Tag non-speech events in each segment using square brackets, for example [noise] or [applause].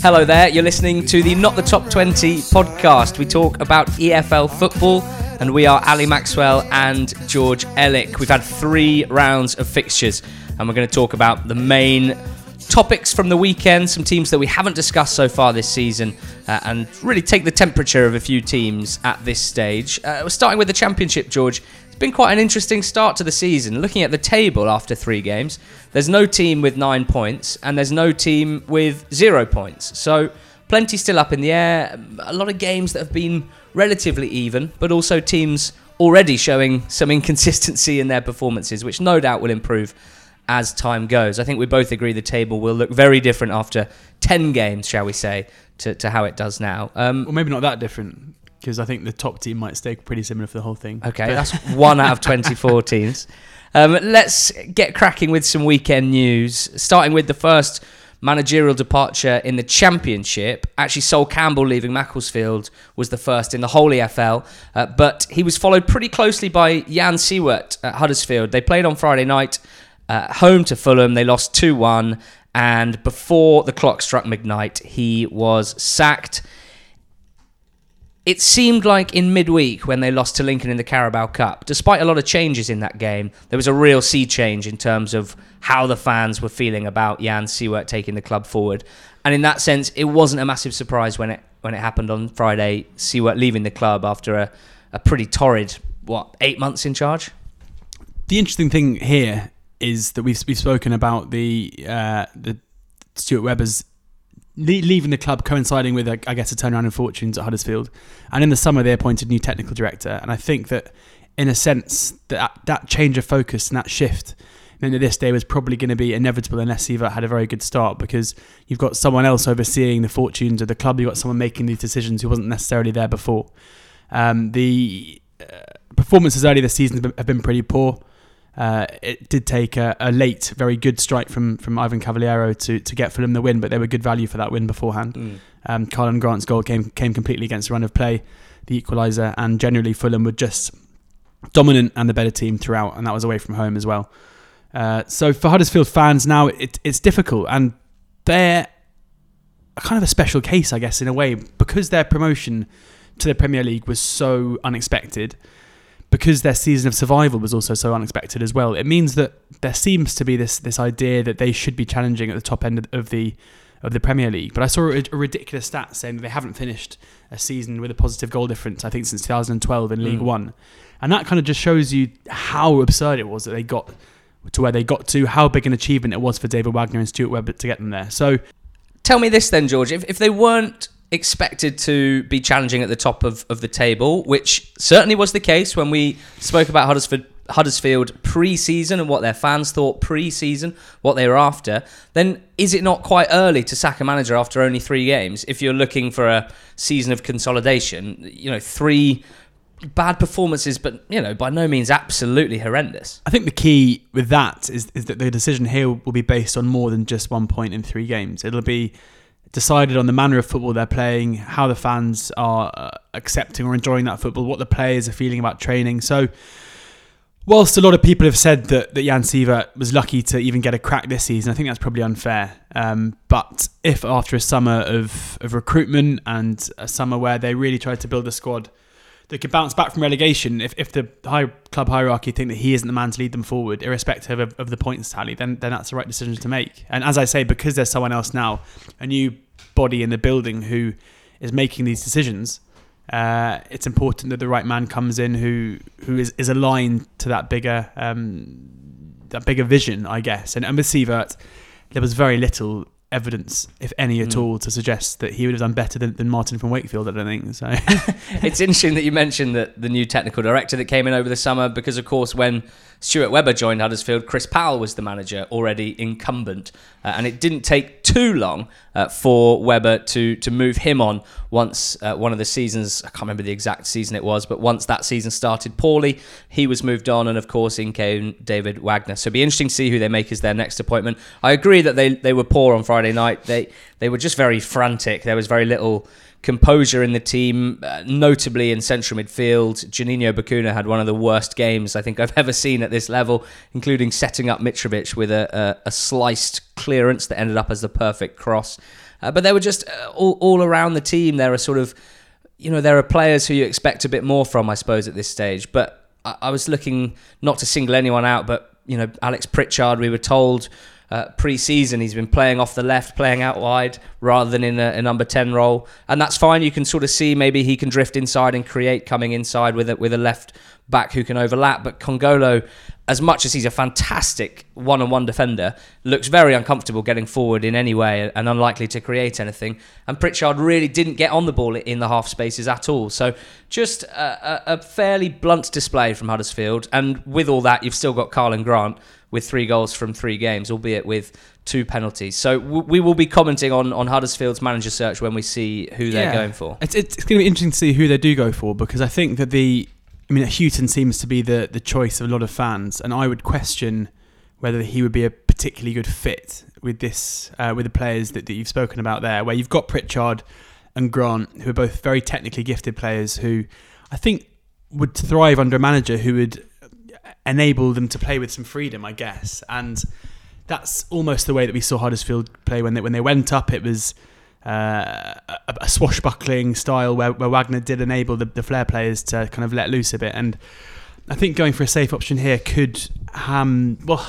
Hello there, you're listening to the Not the Top 20 podcast. We talk about EFL football, and we are Ali Maxwell and George Elek. We've had three rounds of fixtures, and we're going to talk about the main topics from the weekend, some teams that we haven't discussed so far this season, uh, and really take the temperature of a few teams at this stage. Uh, we're starting with the Championship, George. Been quite an interesting start to the season. Looking at the table after three games, there's no team with nine points, and there's no team with zero points. So, plenty still up in the air. A lot of games that have been relatively even, but also teams already showing some [laughs] inconsistency in their performances, which no doubt will improve as time goes. I think we both agree the table will look very different after 10 games, shall we say, to, to how it does now. Um, Well, maybe not that different because I think the top team might stay pretty similar for the whole thing. okay, that's [laughs] one out of 24 teams. Um, let's get cracking with some weekend news, starting with the first managerial departure in the championship. Actually, Sol Campbell leaving Macclesfield was the first in the whole EFL, uh, but he was followed pretty closely by Jan Siewert at Huddersfield. They played on Friday night. Uh, home to Fulham, they lost 2 1, and before the clock struck midnight, he was sacked. It seemed like in midweek when they lost to Lincoln in the Carabao Cup, despite a lot of changes in that game, there was a real sea change in terms of how the fans were feeling about Jan Siewert taking the club forward. And in that sense, it wasn't a massive surprise when it when it happened on Friday, Siewert leaving the club after a, a pretty torrid, what, eight months in charge? The interesting thing here is that we've, we've spoken about the uh, the Stuart Webbers leaving the club coinciding with, I guess, a turnaround in fortunes at Huddersfield. And in the summer, they appointed new technical director. And I think that, in a sense, that that change of focus and that shift meant that this day was probably going to be inevitable unless Siewert had a very good start because you've got someone else overseeing the fortunes of the club. You've got someone making these decisions who wasn't necessarily there before. Um, the uh, performances early this season have been pretty poor. Uh, it did take a, a late, very good strike from, from Ivan Cavaleiro to, to get Fulham the win, but they were good value for that win beforehand. Um, Karlan Grant's goal came came completely against the run of play, the equaliser, and generally Fulham were just dominant and the better team throughout, and that was away from home as well. Uh, so for Huddersfield fans now, it, it's difficult, and they're kind of a special case, I guess, in a way, because their promotion to the Premier League was so unexpected. Because their season of survival was also so unexpected as well, it means that there seems to be this this idea that they should be challenging at the top end of, the of the Premier League. But I saw a, a ridiculous stat saying that they haven't finished a season with a positive goal difference. I think since 2012 in League Mm. One, and that kind of just shows you how absurd it was that they got to where they got to, how big an achievement it was for David Wagner and Stuart Webber to get them there. So Tell me this then, George. If, if they weren't expected to be challenging at the top of, of the table, which certainly was the case when we spoke about Huddersfield, Huddersfield pre-season and what their fans thought pre-season, what they were after, then is it not quite early to sack a manager after only three games if you're looking for a season of consolidation? You know, three bad performances, but you know, by no means absolutely horrendous. I think the key with that is, is that the decision here will be based on more than just one point in three games. It'll be decided on the manner of football they're playing, how the fans are uh, accepting or enjoying that football, what the players are feeling about training. So, whilst a lot of people have said that, that Jan Siewert was lucky to even get a crack this season, I think that's probably unfair. Um, but if after a summer of, of recruitment and a summer where they really tried to build a squad that could bounce back from relegation, if, if the high club hierarchy think that he isn't the man to lead them forward, irrespective of, of the points tally, then then that's the right decision to make. And as I say, because there's someone else now, a new body in the building who is making these decisions, uh, it's important that the right man comes in who who is, is aligned to that bigger um, that bigger vision, I guess. And, and with Siewert, there was very little evidence, if any at Mm. all, to suggest that he would have done better than, than Martin from Wakefield. I don't think so. [laughs] it's interesting that you mentioned that the new technical director that came in over the summer, because of course when Stuart Webber joined Huddersfield, Chris Powell was the manager, already incumbent, uh, and it didn't take too long uh, for Webber to to move him on once uh, one of the seasons. I can't remember the exact season it was, but once that season started poorly, he was moved on, and of course in came David Wagner. So it'll be interesting to see who they make as their next appointment. I agree that they they were poor on Friday night. They they were just very frantic. There was very little composure in the team, uh, notably in central midfield. Juninho Bacuna had one of the worst games I think I've ever seen at this level, including setting up Mitrovic with a, a, a sliced clearance that ended up as the perfect cross. Uh, but they were just uh, all, all around the team. There are sort of, you know, there are players who you expect a bit more from, I suppose, at this stage. But I, I was looking not to single anyone out, but you know, Alex Pritchard. We were told uh, pre-season he's been playing off the left, playing out wide rather than in a, a, number ten role, and that's fine. You can sort of see maybe he can drift inside and create coming inside with a, with a left back who can overlap. But Kongolo, as much as he's a fantastic one-on-one defender, looks very uncomfortable getting forward in any way and unlikely to create anything. And Pritchard really didn't get on the ball in the half spaces at all. So just a, a fairly blunt display from Huddersfield. And with all that, you've still got Karlan Grant with three goals from three games, albeit with two penalties. So we will be commenting on, on Huddersfield's manager search when we see who they're going for. It's, it's going to be interesting to see who they do go for because I think that the I mean, Hughton seems to be the, the choice of a lot of fans, and I would question whether he would be a particularly good fit with this uh, with the players that, that you've spoken about there, where you've got Pritchard and Grant, who are both very technically gifted players, who I think would thrive under a manager who would enable them to play with some freedom, I guess, and that's almost the way that we saw Huddersfield play when they when they went up. It was uh, a, a, swashbuckling style where, where Wagner did enable the, the flair players to kind of let loose a bit. And I think going for a safe option here could um, well,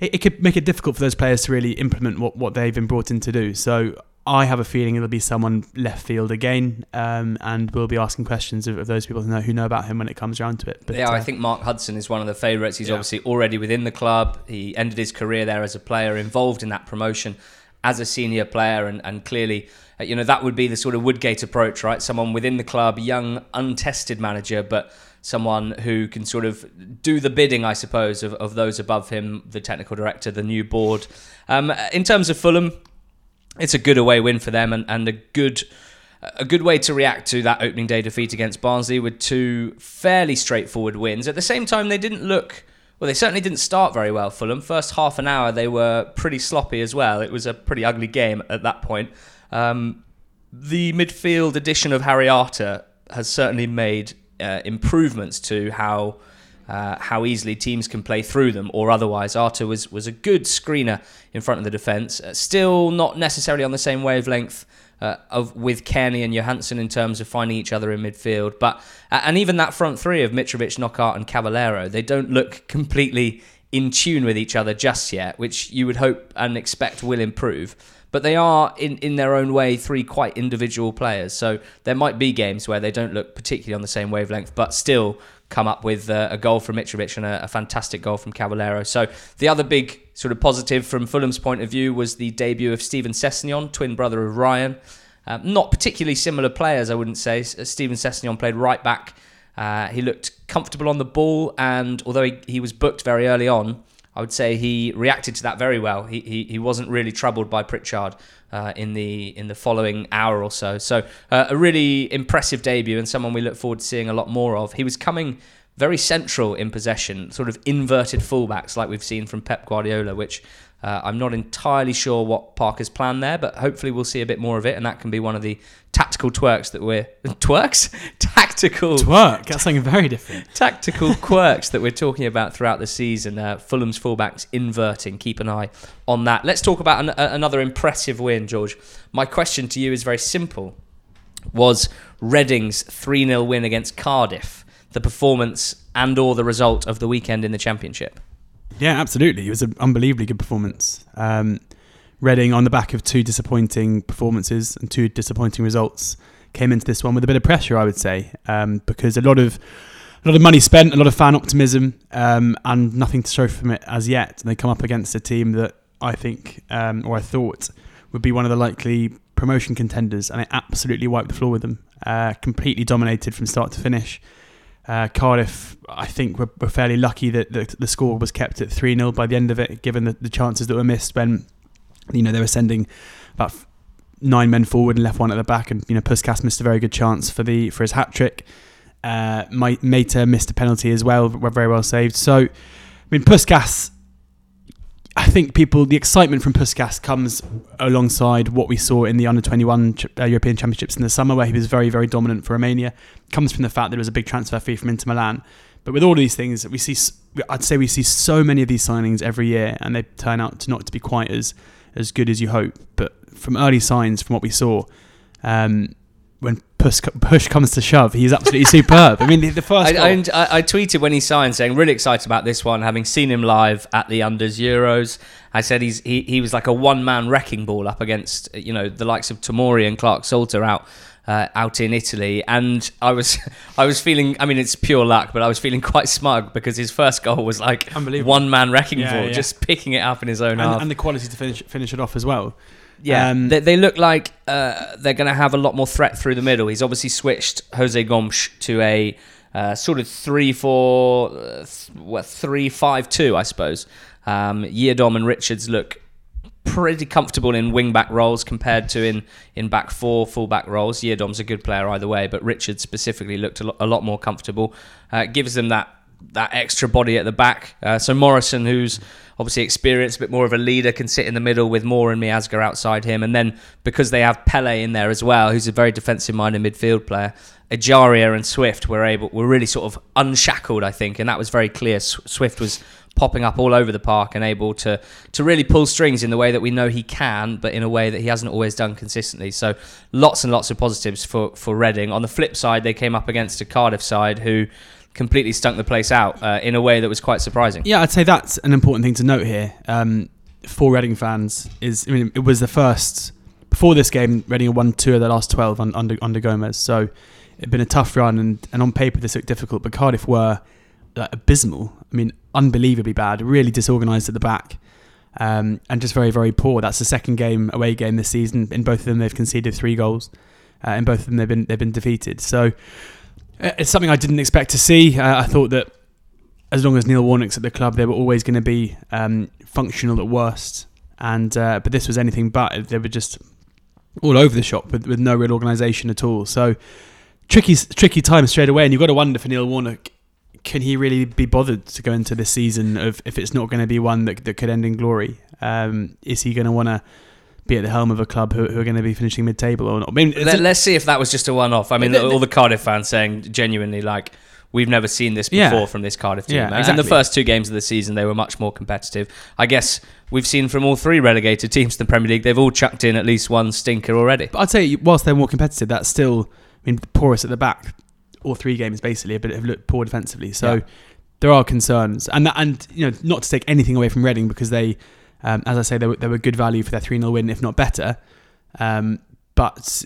it, it, could make it difficult for those players to really implement what, what they've been brought in to do. So I have a feeling it'll be someone left field again, um, and we'll be asking questions of, of, those people who know who know about him when it comes around to it. But, yeah, uh, I think Mark Hudson is one of the favourites. He's yeah. obviously already within the club. He ended his career there as a player, involved in that promotion as a senior player, and, and clearly, uh, you know, that would be the sort of Woodgate approach, right? Someone within the club, young, untested manager, but someone who can sort of do the bidding, I suppose, of, of those above him, the technical director, the new board. Um, in terms of Fulham, it's a good away win for them and, and a good a good way to react to that opening day defeat against Barnsley with two fairly straightforward wins. At the same time, they didn't look well, they certainly didn't start very well, Fulham. First half an hour, they were pretty sloppy as well. It was a pretty ugly game at that point. Um, the midfield addition of Harry Arter has certainly made uh, improvements to how uh, how easily teams can play through them or otherwise. Arter was, was a good screener in front of the defence. Uh, still not necessarily on the same wavelength uh, of with Cairney and Johansen in terms of finding each other in midfield. But and even that front three of Mitrovic, Knockaert, and Cavaleiro, they don't look completely in tune with each other just yet, which you would hope and expect will improve. But they are, in, in their own way, three quite individual players. So there might be games where they don't look particularly on the same wavelength, but still come up with uh, a goal from Mitrovic and a, a, fantastic goal from Cavaleiro. So the other big sort of positive from Fulham's point of view was the debut of Steven Sessegnon, twin brother of Ryan. Um, not particularly similar players, I wouldn't say. Uh, Steven Sessegnon played right back. Uh, he looked comfortable on the ball, and although he, he was booked very early on, I would say he reacted to that very well. He, he, he wasn't really troubled by Pritchard uh, in the in the following hour or so. So uh, a really impressive debut and someone we look forward to seeing a lot more of. He was coming very central in possession, sort of inverted fullbacks like we've seen from Pep Guardiola, which uh, I'm not entirely sure what Parker's plan there, but hopefully we'll see a bit more of it, and that can be one of the tactical twerks that we're [laughs] twerks, tactical twerk. That's something very different. [laughs] tactical quirks that we're talking about throughout the season. Uh, Fulham's fullbacks inverting. Keep an eye on that. Let's talk about an, uh, another impressive win, George. My question to you is very simple: Was Reading's three 0 win against Cardiff the performance and/or the result of the weekend in the Championship? Yeah, absolutely. It was an unbelievably good performance. Um, Reading, on the back of two disappointing performances and two disappointing results, came into this one with a bit of pressure, I would say, um, because a lot of a lot of money spent, a lot of fan optimism, um, and nothing to show from it as yet. And they come up against a team that I think, um, or I thought, would be one of the likely promotion contenders, and they absolutely wiped the floor with them. Uh, completely dominated from start to finish. Uh, Cardiff, I think, were, were fairly lucky that the, the, score was kept at 3 0 by the end of it, given the, the, chances that were missed when you know they were sending about nine men forward and left one at the back. And you know, Puscas missed a very good chance for the for his hat trick. Uh, Meite missed a penalty as well, were very well saved. So, I mean, Puscas I think people, the excitement from Puscas comes alongside what we saw in the under 21 uh, European Championships in the summer, where he was very, very dominant for Romania. Comes from the fact that there was a big transfer fee from Inter Milan. But with all of these things, we see I'd say we see so many of these signings every year, and they turn out to not to be quite as as good as you hope. But from early signs, from what we saw, um, when push, push comes to shove, he's absolutely superb. I mean, the, the [laughs] first. I, I, I, tweeted when he signed saying really excited about this one, having seen him live at the Unders Euros. I said he's he, he was like a one man wrecking ball up against you know the likes of Tomori and Clarke-Salter out. Uh, out in Italy, and I was, [laughs] I was feeling. I mean, it's pure luck, but I was feeling quite smug because his first goal was like one man wrecking yeah, ball, yeah. just picking it up in his own and, half, and the quality to finish finish it off as well. Yeah, um, they, they, look like uh, they're going to have a lot more threat through the middle. He's obviously switched Jose Gomes to a uh, sort of three four, uh, th- what, three five two, I suppose. Um, Yiadom and Richards look pretty comfortable in wing back roles compared to in, in back four, full back roles. Yiadom's a good player either way, but Richards specifically looked a lot, a lot more comfortable. Uh, gives them that that extra body at the back. Uh, so Morrison, who's obviously experienced, a bit more of a leader, can sit in the middle with Moore and Miazga outside him. And then because they have Pele in there as well, who's a very defensive-minded midfield player, Ejaria and Swift were able were really sort of unshackled, I think, and that was very clear. Swift was popping up all over the park and able to to really pull strings in the way that we know he can, but in a way that he hasn't always done consistently. So lots and lots of positives for for Reading. On the flip side, they came up against a Cardiff side who completely stunk the place out uh, in a way that was quite surprising. Yeah, I'd say that's an important thing to note here um, for Reading fans. Is I mean, it was the first before this game. Reading won two of their last twelve on, under under Gomes, so it'd been a tough run, and, and on paper this looked difficult. But Cardiff were like, abysmal. I mean, unbelievably bad. Really disorganised at the back. Um, and just very, very poor. That's the second game away game this season. In both of them, they've conceded three goals. Uh, in both of them, they've been they've been defeated. So it's something I didn't expect to see. Uh, I thought that as long as Neil Warnock's at the club, they were always going to be um, functional at worst. And uh, but this was anything but. They were just all over the shop with, with no real organisation at all. So tricky tricky time straight away. And you've got to wonder for Neil Warnock, can he really be bothered to go into this season of if it's not going to be one that that could end in glory? Um, is he going to want to be at the helm of a club who, who are going to be finishing mid-table or not. I mean, Let, us see if that was just a one-off. I mean, the, all the Cardiff fans saying genuinely like. We've never seen this before yeah. from this Cardiff team. Yeah, exactly. And the first two games of the season, they were much more competitive. I guess we've seen from all three relegated teams in the Premier League, they've all chucked in at least one stinker already. But I'd say, whilst they're more competitive, that's still, I mean, porous at the back. All three games basically, but have looked poor defensively. So yeah. there are concerns, and that, and you know, not to take anything away from Reading because they, um, as I say, they were, they were good value for their three 0 win, if not better. Um, but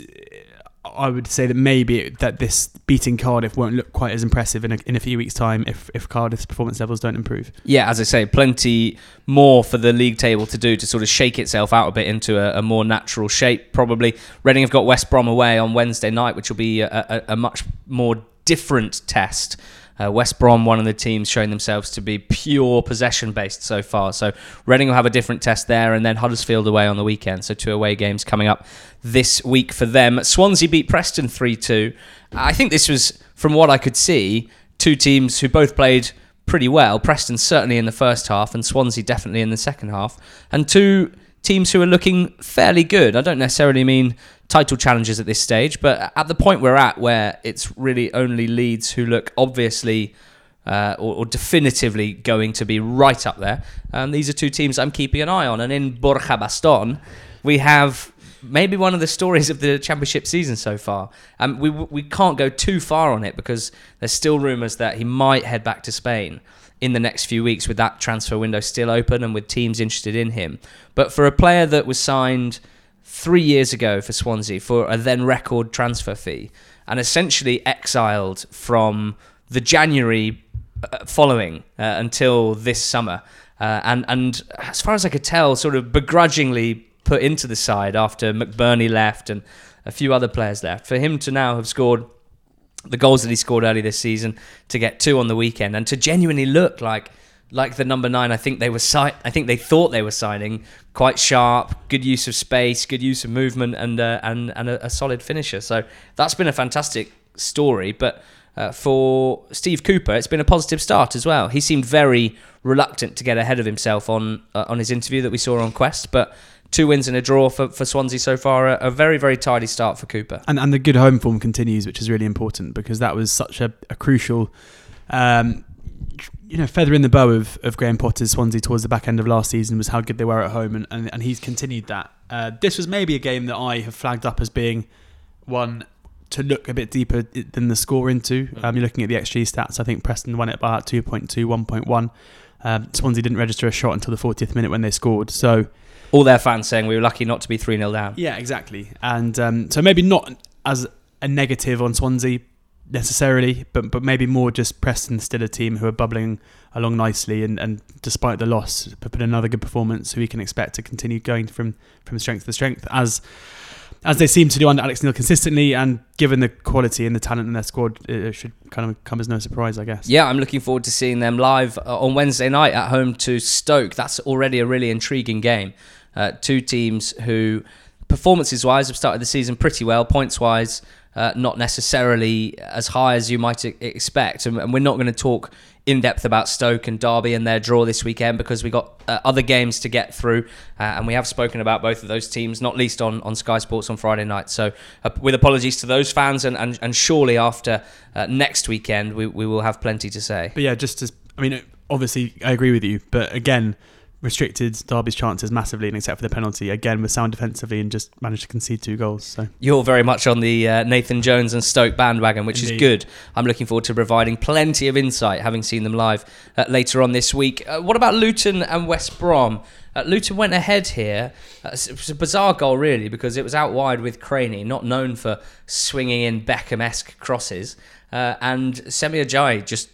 I would say that maybe that this beating Cardiff won't look quite as impressive in a, in a few weeks' time if, if Cardiff's performance levels don't improve. Yeah, as I say, plenty more for the league table to do to sort of shake itself out a bit into a, a more natural shape. Probably Reading have got West Brom away on Wednesday night, which will be a, a, a much more different test uh, West Brom, one of the teams showing themselves to be pure possession based so far. So Reading will have a different test there, and then Huddersfield away on the weekend. So two away games coming up this week for them. Swansea beat Preston 3 2. I think this was, from what I could see, two teams who both played pretty well. Preston certainly in the first half, and Swansea definitely in the second half. And two teams who are looking fairly good. I don't necessarily mean title challenges at this stage, but at the point we're at, where it's really only Leeds who look obviously uh, or, or, definitively going to be right up there, and these are two teams I'm keeping an eye on. And in Borja Baston, we have maybe one of the stories of the championship season so far. Um, we we can't go too far on it because there's still rumours that he might head back to Spain in the next few weeks with that transfer window still open and with teams interested in him. But for a player that was signed three years ago for Swansea for a then record transfer fee and essentially exiled from the January uh, following uh, until this summer. Uh, and, and as far as I could tell, sort of begrudgingly put into the side after McBurnie left and a few other players left. For him to now have scored the goals that he scored early this season, to get two on the weekend, and to genuinely look like like the number nine. I think they were si- I think they thought they were signing quite sharp, good use of space, good use of movement, and uh, and and a, a, solid finisher. So that's been a fantastic story. But uh, for Steve Cooper, it's been a positive start as well. He seemed very reluctant to get ahead of himself on uh, on his interview that we saw on Quest, but two wins and a draw for, for Swansea so far. A, a, very, very tidy start for Cooper. And, and the good home form continues, which is really important because that was such a, a crucial um, you know, feather in the bow of, of Graham Potter's Swansea towards the back end of last season was how good they were at home, and, and, and he's continued that. Uh, this was maybe a game that I have flagged up as being one to look a bit deeper than the score into. Mm. Um, you're looking at the XG stats. I think Preston won it by about 2.2, 1.1. Um, Swansea didn't register a shot until the 40th minute when they scored. So All their fans saying we were lucky not to be 3 0 down. yeah, exactly. And um, so maybe not as a negative on Swansea necessarily, but but maybe more just Preston still a team who are bubbling along nicely, and, and despite the loss, put another good performance, who we can expect to continue going from from strength to strength as. As they seem to do under Alex Neil consistently, and given the quality and the talent in their squad, it should kind of come as no surprise, I guess. Yeah, I'm looking forward to seeing them live uh, on Wednesday night at home to Stoke. That's already a really intriguing game. Uh, two teams who, performances wise, have started the season pretty well, points wise, uh, not necessarily as high as you might expect. And, and we're not going to talk in depth about Stoke and Derby and their draw this weekend because we got uh, other games to get through, uh, and we have spoken about both of those teams, not least on, on Sky Sports on Friday night. So, uh, with apologies to those fans, and, and, and surely after uh, next weekend, we, we will have plenty to say. But yeah, just as I mean, obviously I agree with you, but again, restricted Derby's chances massively, and except for the penalty, again was sound defensively and just managed to concede two goals. So You're very much on the uh, Nathan Jones and Stoke bandwagon, which is good. I'm looking forward to providing plenty of insight, having seen them live uh, later on this week. Uh, what about Luton and West Brom? Uh, Luton went ahead here. Uh, it was a bizarre goal, really, because it was out wide with Cranie, not known for swinging in Beckham-esque crosses, uh, and Semi Ajayi just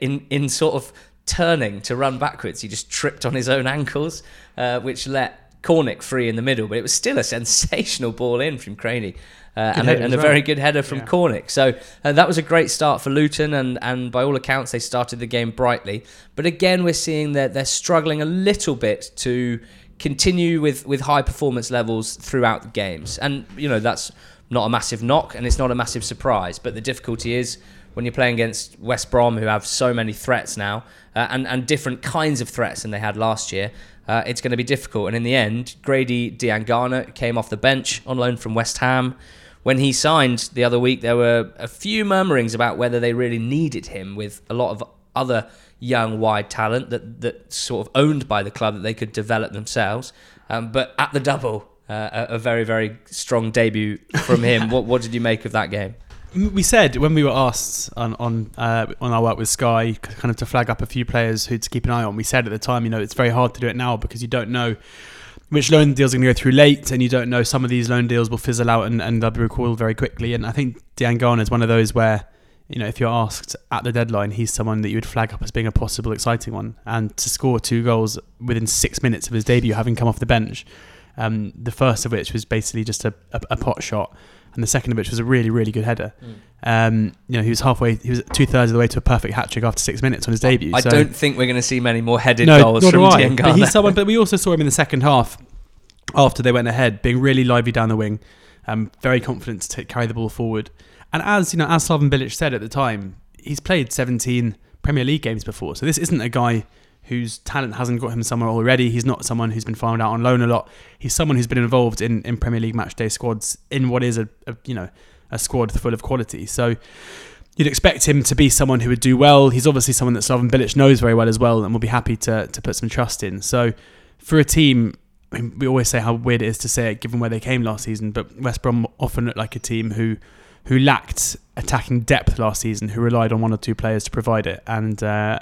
in in sort of turning to run backwards, he just tripped on his own ankles, uh, which let Cornick free in the middle. But it was still a [laughs] sensational ball in from Cranie. Uh, and, a, and a very good header from Yeah. Cornick. So uh, that was a great start for Luton, and, and by all accounts, they started the game brightly. But again, we're seeing that they're struggling a little bit to continue with, with high performance levels throughout the games. And, you know, that's not a massive knock, and it's not a massive surprise. But the difficulty is when you're playing against West Brom, who have so many threats now, uh, and, and different kinds of threats than they had last year, uh, it's going to be difficult. And in the end, Grady Diangana came off the bench on loan from West Ham. When he signed the other week, there were a few murmurings about whether they really needed him, with a lot of other young, wide talent that, that sort of owned by the club that they could develop themselves. Um, but at the double, uh, a, a very, very strong debut from him. [laughs] what, what did you make of that game? We said when we were asked on on uh, on our work with Sky, kind of to flag up a few players who to keep an eye on. We said at the time, you know, it's very hard to do it now because you don't know which loan deals are going to go through late, and you don't know some of these loan deals will fizzle out and, and they'll be recalled very quickly. And I think Diangana is one of those where, you know, if you're asked at the deadline, he's someone that you would flag up as being a possible exciting one. And to score two goals within six minutes of his debut, having come off the bench, um, the first of which was basically just a, a, a pot shot, and the second of which was a really, really good header. Um, you know, he was halfway, he was two thirds of the way to a perfect hat trick after six minutes on his debut. I so- don't think we're going to see many more headed no, goals from. Diangana. But he's [laughs] someone. But we also saw him in the second half after they went ahead, being really lively down the wing, um, very confident to take, carry the ball forward. And as you know, as Slaven Bilic said at the time, he's played 17 Premier League games before, so this isn't a guy whose talent hasn't got him somewhere already. He's not someone who's been found out on loan a lot. He's someone who's been involved in, in Premier League match day squads in what is a, a you know a squad full of quality. So you'd expect him to be someone who would do well. He's obviously someone that Slaven Bilic knows very well as well, and will be happy to to put some trust in. So for a team, I mean, we always say how weird it is to say it, given where they came last season, but West Brom often looked like a team who who lacked attacking depth last season, who relied on one or two players to provide it, and uh,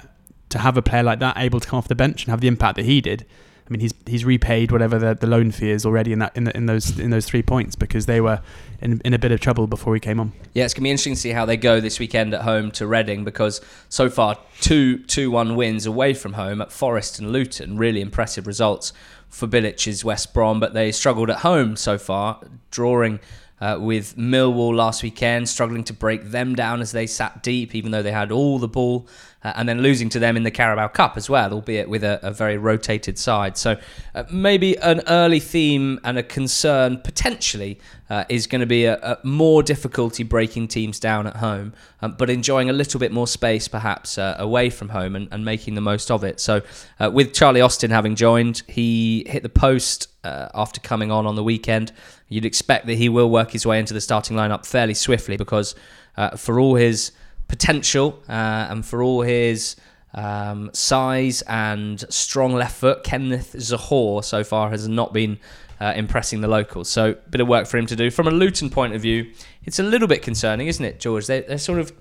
to have a player like that able to come off the bench and have the impact that he did. I mean, he's he's repaid whatever the, the loan fee is already in that in, the, in those in those three points because they were in, in a bit of trouble before he came on. Yeah, it's to be interesting to see how they go this weekend at home to Reading because so far two two one wins away from home at Forest and Luton. Really impressive results for Bilic's West Brom, but they struggled at home so far, drawing uh, with Millwall last weekend, struggling to break them down as they sat deep, even though they had all the ball, uh, and then losing to them in the Carabao Cup as well, albeit with a, a very rotated side. So uh, maybe an early theme and a concern potentially uh, is going to be a, a more difficulty breaking teams down at home, um, but enjoying a little bit more space perhaps uh, away from home and, and making the most of it. So uh, with Charlie Austin having joined, he hit the post uh, after coming on on the weekend. You'd expect that he will work his way into the starting lineup fairly swiftly because uh, for all his potential uh, and for all his Um, size and strong left foot. Kenneth Zohore so far has not been uh, impressing the locals. So, bit of work for him to do. From a Luton point of view, it's a little bit concerning, isn't it, George? They, they're sort of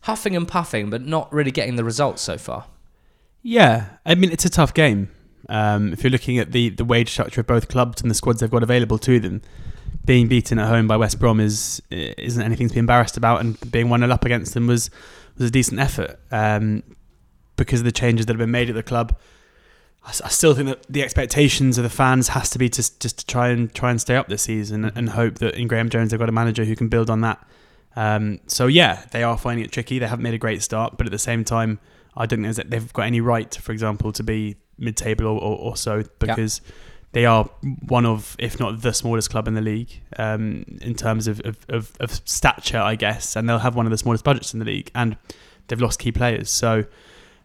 huffing and puffing, but not really getting the results so far. Yeah, I mean it's a tough game. Um, if you're looking at the the wage structure of both clubs and the squads they've got available to them, being beaten at home by West Brom is isn't anything to be embarrassed about, and being one 0 up against them was was a decent effort um, because of the changes that have been made at the club. I, I still think that the expectations of the fans has to be to just to try and try and stay up this season and, and hope that in Graeme Jones they've got a manager who can build on that. Um, so yeah, they are finding it tricky. They haven't made a great start, but at the same time, I don't think that they've got any right, for example, to be mid-table or, or, or so because they are one of, if not the smallest club in the league um, in terms of, of, of, of, stature, I guess, and they'll have one of the smallest budgets in the league, and they've lost key players. So.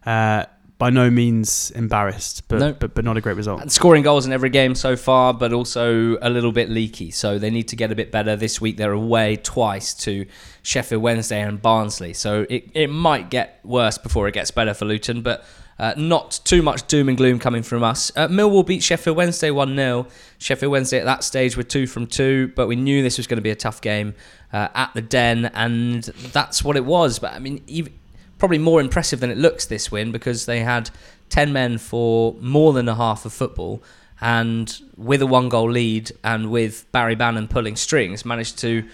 Uh, by no means embarrassed, but, no. but but not a great result. And scoring goals in every game so far, but also a little bit leaky. So they need to get a bit better. This week they're away twice to Sheffield Wednesday and Barnsley. So it, it might get worse before it gets better for Luton, but uh, not too much doom and gloom coming from us. Uh, Millwall beat Sheffield Wednesday 1 0. Sheffield Wednesday at that stage were 2 from 2, but we knew this was going to be a tough game uh, at the Den, and that's what it was. But I mean, even, probably more impressive than it looks this win because they had 10 men for more than a half of football and with a one goal lead and with Barry Bannan pulling strings managed to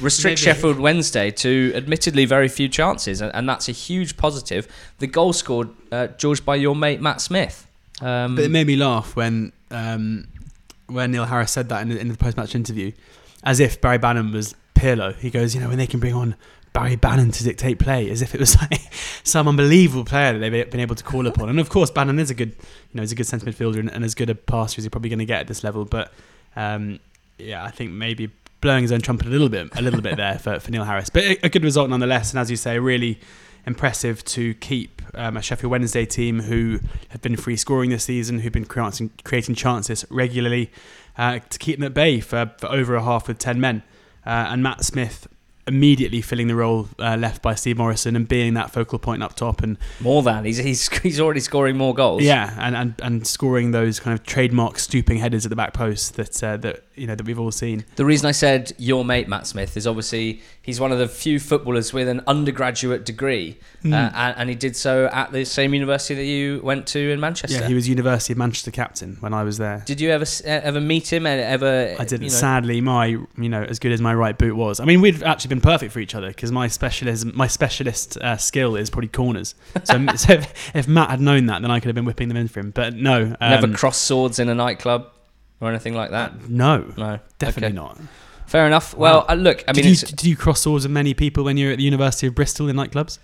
restrict Maybe. Sheffield Wednesday to admittedly very few chances and, and that's a huge positive the goal scored uh, George by your mate Matt Smith um, but it made me laugh when um, when Neil Harris said that in, in the post match interview as if Barry Bannan was Pirlo he goes you know when they can bring on Barry Bannan to dictate play as if it was [laughs] like some unbelievable player that they've been able to call upon. And of course, Bannan is a good, you know, he's a good centre midfielder and, and as good a passer as you're probably going to get at this level. But um, yeah, I think maybe blowing his own trumpet a little bit, a little bit there for, for Neil Harris. But a, good result nonetheless. And as you say, really impressive to keep um, a Sheffield Wednesday team who have been free scoring this season, who've been creating, creating chances regularly, uh, to keep them at bay for, for over a half with 10 men. Uh, and Matt Smith immediately filling the role uh, left by Steve Morison and being that focal point up top and more than he's he's he's already scoring more goals. Yeah, and and, and scoring those kind of trademark stooping headers at the back post that uh, that you know that we've all seen. The reason I said your mate Matt Smith is obviously he's one of the few footballers with an undergraduate degree, mm. uh, and, and, he did so at the same university that you went to in Manchester. Yeah, he was University of Manchester captain when I was there. Did you ever ever meet him? Ever? I didn't. You know? Sadly, my you know as good as my right boot was. I mean, we'd actually been perfect for each other because my specialism, my specialist uh, skill is probably corners. So, [laughs] so if, if, Matt had known that, then I could have been whipping them in for him. But no, um, never cross swords in a nightclub or anything like that? Uh, no, no, definitely okay. not. Fair enough. Well, wow. uh, look, I mean, did you, did you cross swords with many people when you were at the University of Bristol in nightclubs?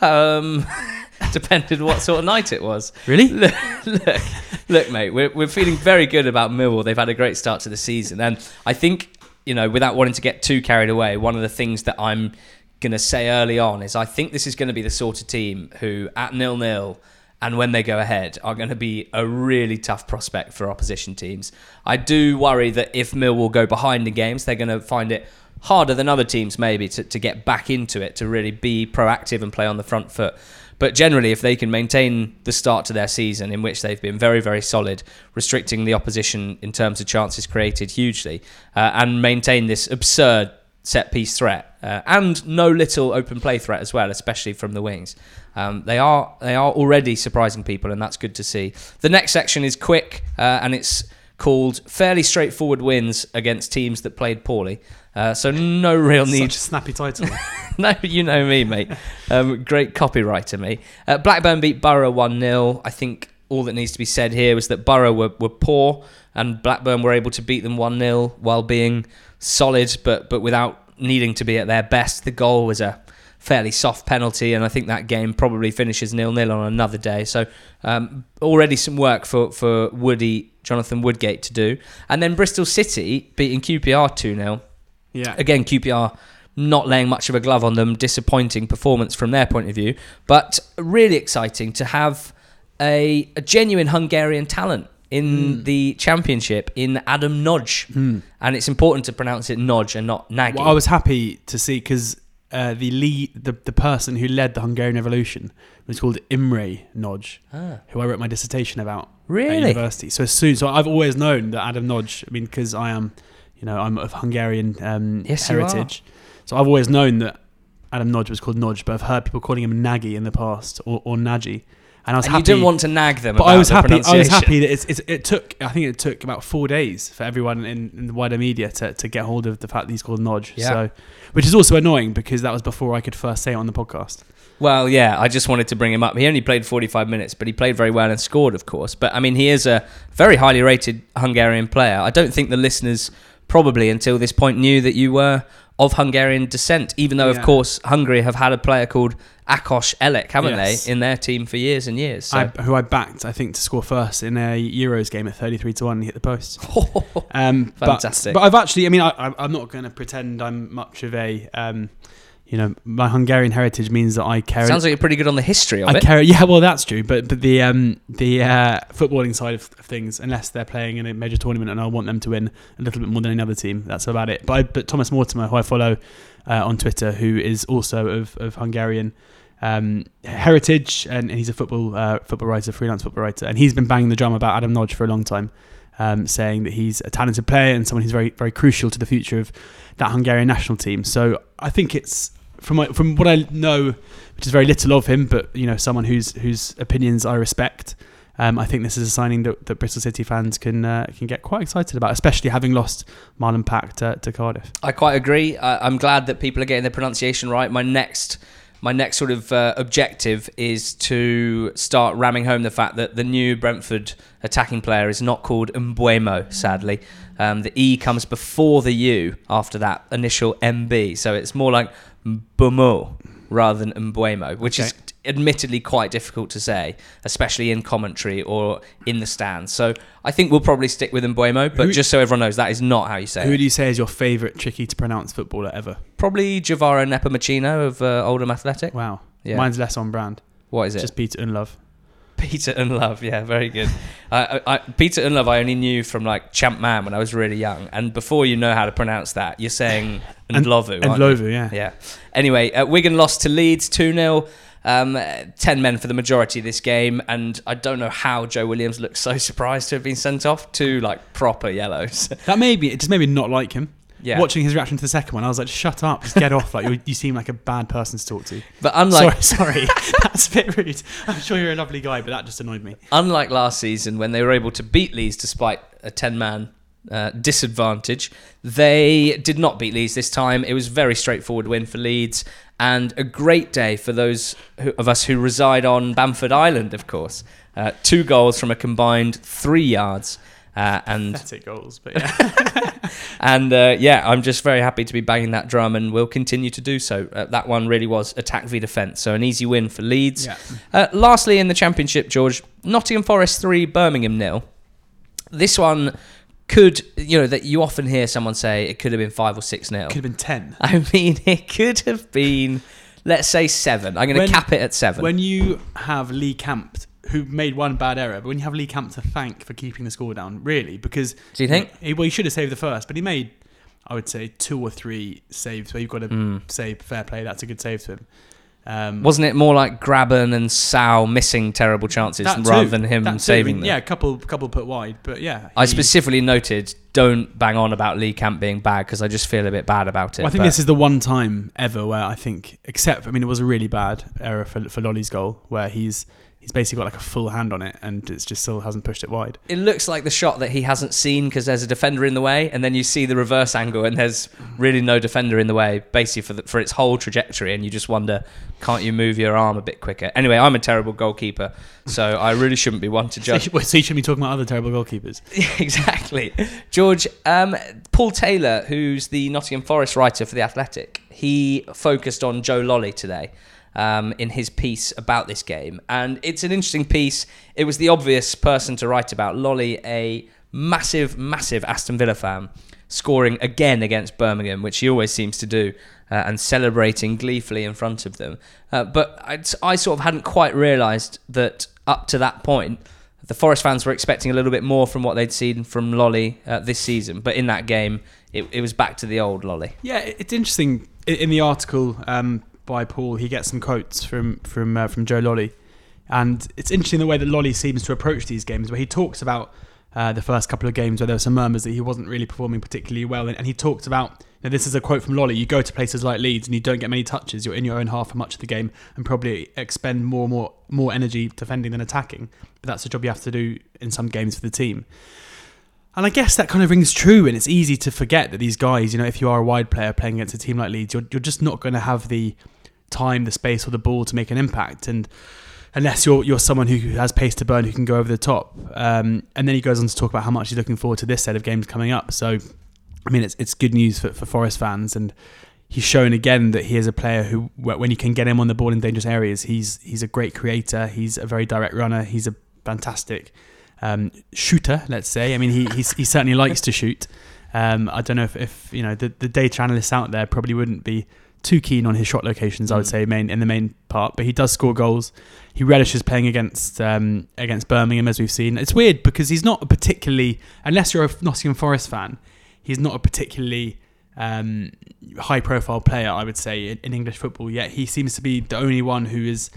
Um, [laughs] depended what sort of night it was. Really? [laughs] Look, look, look, mate, we're we're feeling very good about Millwall. They've had a great start to the season, and I think you know, without wanting to get too carried away, one of the things that I'm going to say early on is I think this is going to be the sort of team who at nil nil and when they go ahead are going to be a really tough prospect for opposition teams. I do worry that if Millwall go behind in games, they're going to find it harder than other teams maybe to, to get back into it, to really be proactive and play on the front foot. But generally, if they can maintain the start to their season, in which they've been very, very solid, restricting the opposition in terms of chances created hugely, uh, and maintain this absurd set piece threat uh, and no little open play threat as well, especially from the wings. Um, they are they are already surprising people, and that's good to see. The next section is quick, uh, and it's called fairly straightforward wins against teams that played poorly. Uh, so no real need. Such a snappy title. [laughs] no, you know me, mate. Um, great copywriter, me. Uh, Blackburn beat Borough one 0 I think all that needs to be said here was that Borough were, were poor, and Blackburn were able to beat them one 0 while being solid, but but without needing to be at their best. The goal was a fairly soft penalty, and I think that game probably finishes nil nil on another day. So um, already some work for for Woody Jonathan Woodgate to do, and then Bristol City beating QPR two 0 Yeah. Again, QPR not laying much of a glove on them. Disappointing performance from their point of view, but really exciting to have a, a genuine Hungarian talent in mm. the championship in Adam Nagy, mm. and it's important to pronounce it Nodge and not Nagy. Well, I was happy to see because uh, the lead, the the person who led the Hungarian Revolution was called Imre Nagy, Ah, who I wrote my dissertation about at really? university. So soon, so I've always known that Adam Nagy. I mean, because I am, you know, I'm of Hungarian um, Yes, heritage. So I've always known that Adam Nagy was called Nagy, but I've heard people calling him Nagy in the past or, or Nagy. And I was And happy. you didn't want to nag them but about I was the happy. I was happy that it's, it's, it took. I think it took about four days for everyone in, in the wider media to, to get hold of the fact that he's called Nodge. Yeah. So, which is also annoying because that was before I could first say it on the podcast. Well, yeah, I just wanted to bring him up. He only played 45 minutes, but he played very well and scored, of course. But I mean, he is a very highly rated Hungarian player. I don't think the listeners probably until this point knew that you were of Hungarian descent, even though, of course, Hungary have had a player called Akos Elek, haven't Yes. they, in their team for years and years. So. I, who I backed, I think, to score first in a Euros game at 33 to 1 and hit the post. [laughs] Um, Fantastic. But, I've actually, I mean, I, I- I'm not going to pretend I'm much of a, um, you know, my Hungarian heritage means that I care. Sounds like you're pretty good on the history of I it. care. Yeah, well, that's true. But but the um the uh, footballing side of, of things, unless they're playing in a major tournament and I want them to win a little bit more than any other team, that's about it. But I, but Thomas Mortimer, who I follow uh, on Twitter, who is also of of Hungarian. Um, heritage, and, and he's a football uh, football writer, freelance football writer, and he's been banging the drum about Adam Nodge for a long time, um, saying that he's a talented player and someone who's very very crucial to the future of that Hungarian national team. So I think it's from my, from what I know, which is very little of him, but you know, someone whose whose opinions I respect. Um, I think this is a signing that, that Bristol City fans can uh, can get quite excited about, especially having lost Marlon Pack to, to Cardiff. I quite agree. I, I'm glad that people are getting the pronunciation right. My next, my next sort of uh, objective is to start ramming home the fact that the new Brentford attacking player is not called Mbuemo. Sadly, um, the E comes before the U after that initial MB, so it's more like Mbumo rather than Mbuemo, which is Okay. Admittedly quite difficult to say, especially in commentary or in the stands. So I think we'll probably stick with Mbuemo, but Who- just so everyone knows, that is not how you say Who it. do you say is your favourite tricky to pronounce footballer ever? Probably Gevaro Nepomuceno of uh, Oldham Athletic. Wow, Yeah. mine's less on brand. What is it? Just Peter Ndlovu. Peter Ndlovu. Yeah, very good. [laughs] I, I, Peter Ndlovu I only knew from like Champ Man when I was really young. And before you know how to pronounce that, you're saying And- Ndlovu. And? Lovu, yeah. Yeah. Anyway, uh, Wigan lost to Leeds 2 0. Um, 10 men for the majority of this game, and I don't know how Joe Williams looked so surprised to have been sent off. Two like proper yellows. [laughs] That made me. It just made me not like him. yeah, Watching his reaction to the second one, I was like, "Shut up! Just get off! Like you, you seem like a bad person to talk to." but unlike sorry, [laughs] sorry, that's a bit rude. I'm sure you're a lovely guy, but that just annoyed me. unlike last season when they were able to beat Leeds despite a 10 man uh, disadvantage, they did not beat Leeds this time. It was a very straightforward win for Leeds and a great day for those who, of us who reside on Bamford Island, of course. Uh, two goals from a combined three yards. Uh, and Pathetic goals, but [laughs] yeah. and uh, yeah, I'm just very happy to be banging that drum, and will continue to do so. Uh, that one really was attack v defence, so an easy win for Leeds. yeah. Uh, lastly, in the Championship, George, Nottingham Forest 3, Birmingham nil. This one could, you know, that you often hear someone say it could have been 5 or 6 nil. Could have been ten. [laughs] I mean, it could have been, let's say, 7. I'm going When- to cap it at 7. When you have Lee Camp, who made one bad error, but when you have Lee Camp to thank for keeping the score down, really, because Do you think? he, well, he should have saved the first, but he made, I would say, two or three saves where you've got to Mm. say fair play. That's a good save to him. Um, Wasn't it more like Grabban and Sal missing terrible chances rather too, than him. Saving them? Yeah, a couple, couple put wide, but yeah. I specifically noted don't bang on about Lee Camp being bad because I just feel a bit bad about it. Well, I think this is the one time ever where I think, except I mean, it was a really bad error for for Lolley's goal, where he's he's basically got like a full hand on it, and it just still hasn't pushed it wide. it looks like the shot that he hasn't seen because there's a defender in the way, and then you see the reverse angle, and there's really no defender in the way, basically for the, for its whole trajectory, and you just wonder, can't you move your arm a bit quicker? Anyway, I'm a terrible goalkeeper, so I really shouldn't be one to So judge. you, [laughs] so you shouldn't be talking about other terrible goalkeepers. [laughs] exactly, George. Um, Paul Taylor, who's the Nottingham Forest writer for the Athletic, he focused on Joe Lolley today. Um, in his piece about this game, and it's an interesting piece. It was the obvious person to write about. Lolley, a massive, massive Aston Villa fan, scoring again against Birmingham, which he always seems to do, uh, and celebrating gleefully in front of them. Uh, but I, I sort of hadn't quite realised that up to that point, the Forest fans were expecting a little bit more from what they'd seen from Lolley uh, this season. But in that game, it, it was back to the old Lolley. Yeah, it's interesting in, the article um, by Paul, he gets some quotes from from uh, from Joe Lolley, and it's interesting the way that Lolley seems to approach these games, where he talks about uh, the first couple of games where there were some murmurs that he wasn't really performing particularly well, and, and he talked about. Now this is a quote from Lolley: "You go to places like Leeds and you don't get many touches. You're in your own half for much of the game, and probably expend more, more, more energy defending than attacking. But that's the job you have to do in some games for the team." And I guess that kind of rings true, and it's easy to forget that these guys, you know, if you are a wide player playing against a team like Leeds, you're, you're just not going to have the time, the space, or the ball to make an impact. And unless you're you're someone who has pace to burn, who can go over the top. Um, and then he goes on to talk about how much he's looking forward to this set of games coming up. So, I mean, it's it's good news for, for Forest fans, and he's shown again that he is a player who, when you can get him on the ball in dangerous areas, he's he's a great creator. He's a very direct runner. He's a fantastic um, shooter, let's say. I mean, he he certainly likes to shoot. Um, I don't know if, if you know the, the data analysts out there probably wouldn't be too keen on his shot locations. I would mm. say main in the main part, but he does score goals. He relishes playing against um, against Birmingham, as we've seen. It's weird because he's not a particularly, unless you're a Nottingham Forest fan, he's not a particularly um, high profile player. I would say in, in English football. Yet he seems to be the only one who is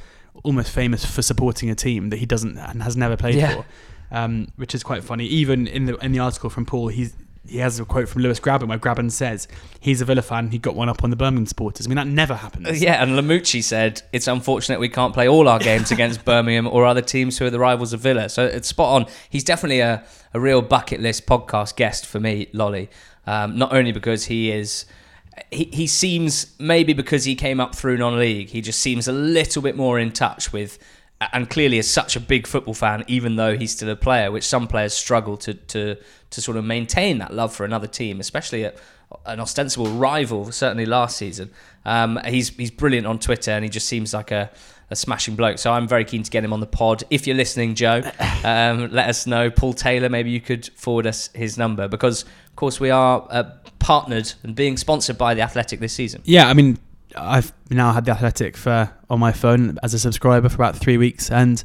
almost famous for supporting a team that he doesn't and has never played yeah. for um, which is quite funny. Even in the in the article from Paul, he's he has a quote from Lewis Grabban where Grabban says he's a Villa fan. He got one up on the Birmingham supporters. I mean, that never happens. [laughs] Yeah, and Lamouchi said it's unfortunate we can't play all our games against Birmingham or other teams who are the rivals of Villa. So it's spot on. He's definitely a, a real bucket list podcast guest for me, Lolley. Um, not only because he is. He, he seems maybe because he came up through non-league, he just seems a little bit more in touch with and clearly is such a big football fan, even though he's still a player, which some players struggle to to to sort of maintain that love for another team, especially at an ostensible rival. Certainly last season, um, he's he's brilliant on Twitter, and he just seems like a, a smashing bloke. So I'm very keen to get him on the pod. If you're listening, Joe, [coughs] um, let us know. Paul Taylor, maybe you could forward us his number because, of course, we are uh, partnered and being sponsored by the Athletic this season. Yeah, I mean, I've now had the Athletic for on my phone as a subscriber for about three weeks, and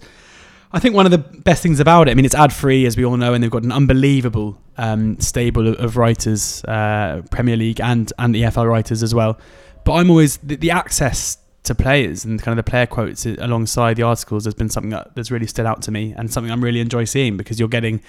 I think one of the best things about it, I mean, it's ad free as we all know, and they've got an unbelievable um, stable of, writers, uh, Premier League and and EFL writers as well. But I'm always the, the access to players and kind of the player quotes alongside the articles has been something that, that's really stood out to me and something I'm really enjoy seeing because you're getting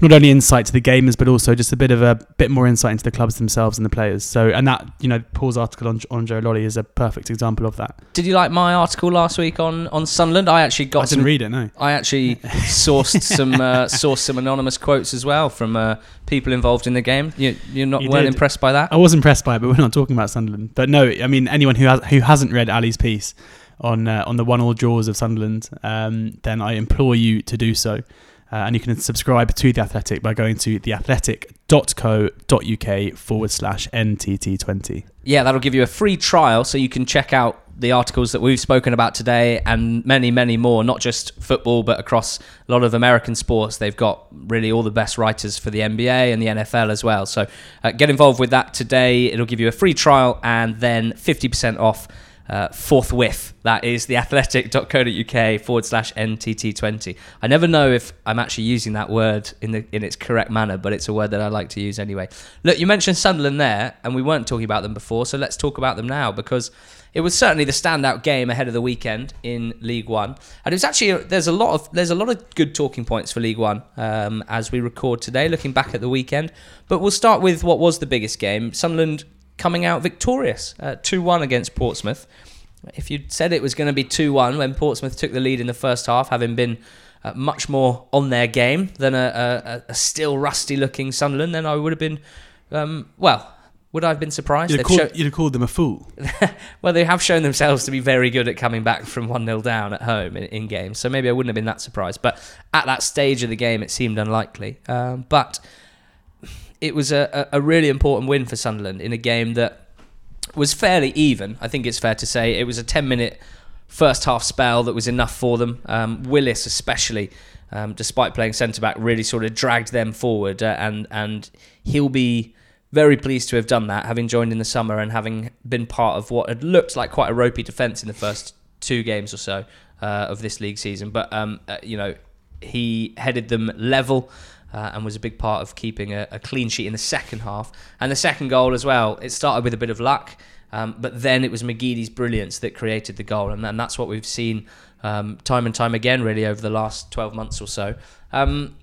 not only insight to the gamers but also just a bit of a bit more insight into the clubs themselves and the players. So and that you know Paul's article on, on Joe Lolley is a perfect example of that. Did you like my article last week on on Sunderland? I actually got. I didn't some, read it. No, I actually sourced [laughs] some uh, sourced some anonymous quotes as well from uh, people involved in the game. You, you're not you weren't did. impressed by that? I was impressed by it, but we're not talking about Sunderland. But no, I mean anyone who has who hasn't read Ali's piece on uh, on the one all draws of Sunderland, um, then I implore you to do so. Uh, and you can subscribe to The Athletic by going to theathletic.co.uk forward slash NTT20. Yeah, that'll give you a free trial so you can check out the articles that we've spoken about today and many, many more, not just football, but across a lot of American sports. They've got really all the best writers for the NBA and the NFL as well. So uh, get involved with that today. It'll give you a free trial and then 50% off uh, forthwith. That is theathletic.co.uk forward slash NTT20. I never know if I'm actually using that word in the in its correct manner, but it's a word that I like to use anyway. Look, you mentioned Sunderland there, and we weren't talking about them before, so let's talk about them now because it was certainly the standout game ahead of the weekend in League One, and it was actually there's a lot of there's a lot of good talking points for League One um, as we record today, looking back at the weekend. But we'll start with what was the biggest game. Sunderland coming out victorious, uh, 2 1 against Portsmouth. If you'd said it was going to be 2 1 when Portsmouth took the lead in the first half, having been uh, much more on their game than a, a, a still rusty looking Sunderland, then I would have been, um, well, would I have been surprised? You'd have, called, show- you'd have called, them a fool. [laughs] well, they have shown themselves to be very good at coming back from 1 0 down at home in, in, games, so maybe I wouldn't have been that surprised. But at that stage of the game, it seemed unlikely. Um, but it was a, a really important win for Sunderland in a game that was fairly even. I think it's fair to say it was a 10 minute first half spell that was enough for them. Um, Willis, especially, um, despite playing centre back, really sort of dragged them forward, uh, and and he'll be very pleased to have done that, having joined in the summer and having been part of what had looked like quite a ropey defence in the first two games or so uh, of this league season. But um, uh, you know, he headed them level uh, and was a big part of keeping a, a, clean sheet in the second half. And the second goal as well, it started with a bit of luck, um, but then it was McGeady's brilliance that created the goal, and, and that's what we've seen um, time and time again, really, over the last 12 months or so. Um,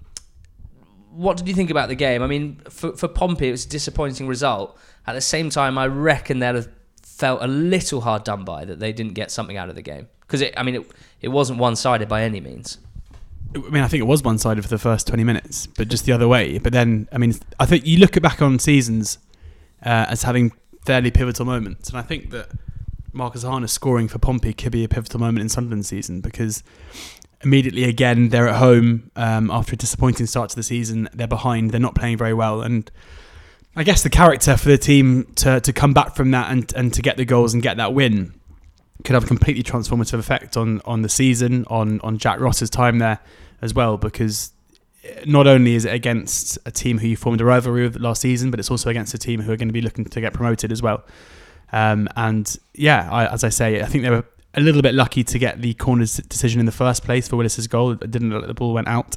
what did you think about the game? I mean, for, for Pompey, it was a disappointing result. At the same time, I reckon they'd have felt a little hard done by that they didn't get something out of the game because I mean, it it wasn't one sided by any means. I mean, I think it was one sided for the first 20 minutes, but just the other way. But then, I mean, I think you look back on seasons uh, as having fairly pivotal moments. And I think that Marcus Harness scoring for Pompey could be a pivotal moment in Sunderland's season because immediately again they're at home um, after a disappointing start to the season. They're behind. They're not playing very well, and I guess the character for the team to to come back from that and and to get the goals and get that win could have a completely transformative effect on on the season, on on Jack Ross's time there as well, because not only is it against a team who you formed a rivalry with last season, but it's also against a team who are going to be looking to get promoted as well. Um, and yeah, I, as I say, I think they were a little bit lucky to get the corner's decision in the first place for Willis's goal. It didn't look like the ball went out,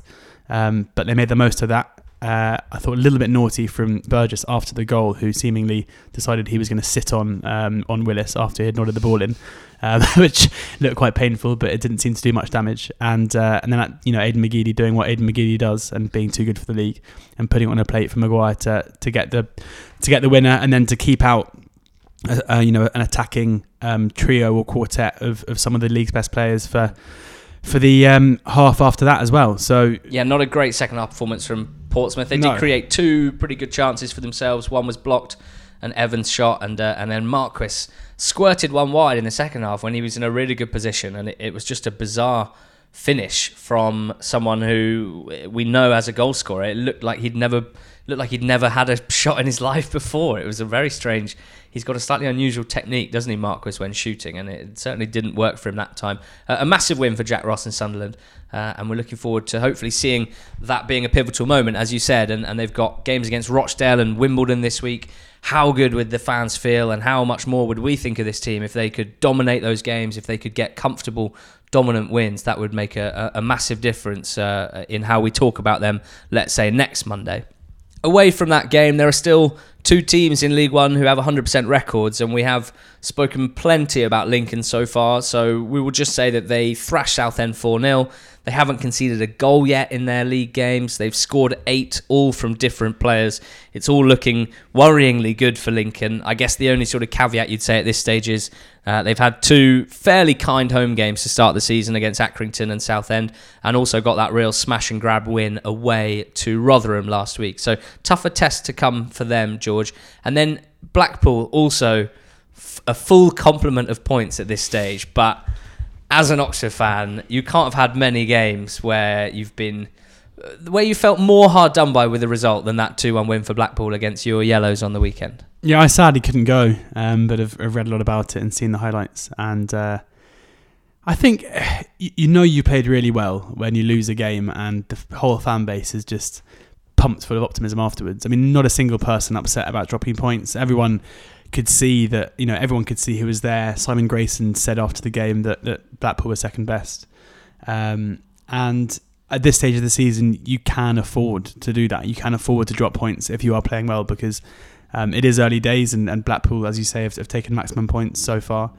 um, but they made the most of that. Uh, I thought a little bit naughty from Burgess after the goal, who seemingly decided he was going to sit on um, on Willis after he had nodded the ball in, um, [laughs] which looked quite painful, but it didn't seem to do much damage. And uh, and then you know Aiden McGeady doing what Aiden McGeady does and being too good for the league and putting it on a plate for Maguire to to get the to get the winner and then to keep out uh, uh, you know an attacking um, trio or quartet of, of some of the league's best players for for the um, half after that as well. So yeah, not a great second half performance from Portsmouth. They no. did create two pretty good chances for themselves. One was blocked, an Evans shot, and uh, and then Marquis squirted one wide in the second half when he was in a really good position, and it, it was just a bizarre finish from someone who we know as a goal scorer. It looked like he'd never looked like he'd never had a [laughs] shot in his life before. It was a very strange he's got a slightly unusual technique, doesn't he, Marquis, when shooting? And it certainly didn't work for him that time. Uh, a massive win for Jack Ross and Sunderland. Uh, and we're looking forward to hopefully seeing that being a pivotal moment, as you said. And, and they've got games against Rochdale and Wimbledon this week. How good would the fans feel, and how much more would we think of this team if they could dominate those games, if they could get comfortable, dominant wins? That would make a, a, massive difference uh, in how we talk about them, let's say, next Monday away from that game, there are still two teams in League One who have 100% records, and we have spoken plenty about Lincoln so far. So we will just say that they thrashed Southend 4 0. They haven't conceded a goal yet in their league games. They've scored eight, all from different players. It's all looking worryingly good for Lincoln. I guess the only sort of caveat you'd say at this stage is uh, they've had two fairly kind home games to start the season against Accrington and Southend, and also got that real smash and grab win away to Rotherham last week. So tougher test to come for them, George. And then Blackpool also f- a full complement of points at this stage, but as an Oxford fan, you can't have had many games where you've been uh, where you felt more hard done by with the result than that 2-1 win for Blackpool against your Yellows on the weekend. Yeah, I sadly couldn't go, um, but I've, I've, read a lot about it and seen the highlights. And uh, I think [sighs] you know you played really well when you lose a game, and the whole fan base is just pumped full of optimism afterwards. I mean, not a single person upset about dropping points. Everyone could see that you know everyone could see who was there. Simon Grayson said after the game that, that Blackpool were second best, um, and at this stage of the season, you can afford to do that. You can afford to drop points if you are playing well because um, it is early days, and, and Blackpool, as you say, have, have taken maximum points so far.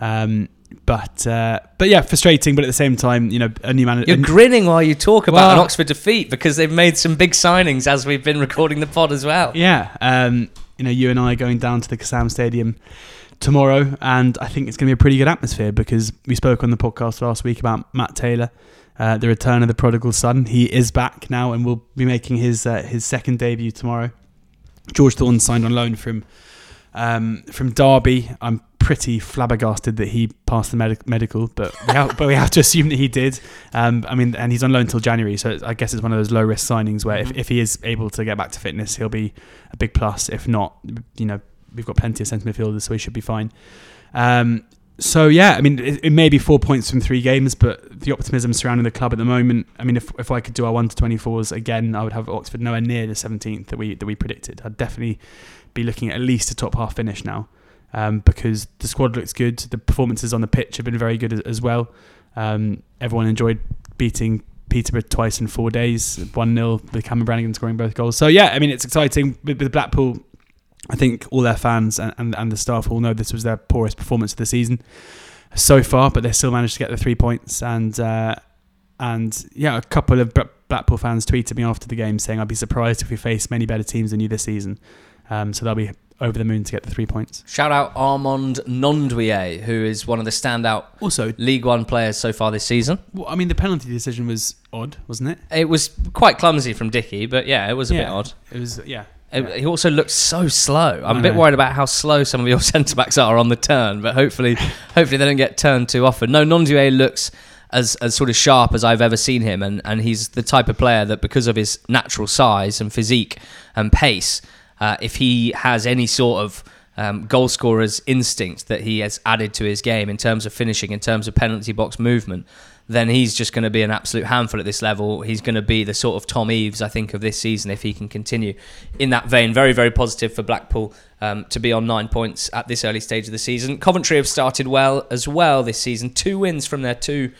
Um, but uh, but yeah, frustrating. But at the same time, you know, a new manager. You're grinning while you talk about well, an Oxford defeat because they've made some big signings as we've been recording the pod as well. Yeah, um, you know, you and I are going down to the Kassam Stadium tomorrow, and I think it's going to be a pretty good atmosphere because we spoke on the podcast last week about Matt Taylor, uh, the return of the prodigal son. He is back now and will be making his uh, his second debut tomorrow. George Thorne signed on loan from um, from Derby. I'm pretty flabbergasted that he passed the med- medical, but we have, but we have to assume that he did. Um, I mean, and he's on loan until January, so I guess it's one of those low risk signings where mm-hmm. if, if he is able to get back to fitness, he'll be a big plus. If not, you know, we've got plenty of centre midfielders, so he should be fine. Um, so yeah, I mean, it, it, may be four points from three games, but the optimism surrounding the club at the moment. I mean, if, if I could do our one to twenty fours again, I would have Oxford nowhere near the seventeenth that we that we predicted. I'd definitely be looking at at least a top half finish now um, because the squad looks good. The performances on the pitch have been very good as, as well. Um, everyone enjoyed beating Peterborough twice in four days, 1 0, with Cameron Brannagan scoring both goals. So, yeah, I mean, it's exciting. With, with Blackpool, I think all their fans and, and, and the staff all know this was their poorest performance of the season so far, but they still managed to get the three points. And, uh, and yeah, a couple of Blackpool fans tweeted me after the game saying, I'd be surprised if we face many better teams than you this season. Um, so they'll be over the moon to get the three points. Shout out Armand Gnanduillet, who is one of the standout also League One players so far this season. Well, I mean, the penalty decision was odd, wasn't it? It was quite clumsy from Dickie, but yeah, it was a yeah, bit odd. It was, yeah. It, he also looked so slow. I'm a bit worried about how slow some of your [laughs] centre backs are on the turn, but hopefully, hopefully they don't get turned too often. No, Gnanduillet looks as as sort of sharp as I've ever seen him, and and he's the type of player that because of his natural size and physique and pace, uh, if he has any sort of um, goal scorer's instinct that he has added to his game in terms of finishing, in terms of penalty box movement, then he's just going to be an absolute handful at this level. He's going to be the sort of Tom Eaves, I think, of this season if he can continue in that vein. Very, very positive for Blackpool um, to be on nine points at this early stage of the season. Coventry have started well as well this season. Two wins from their two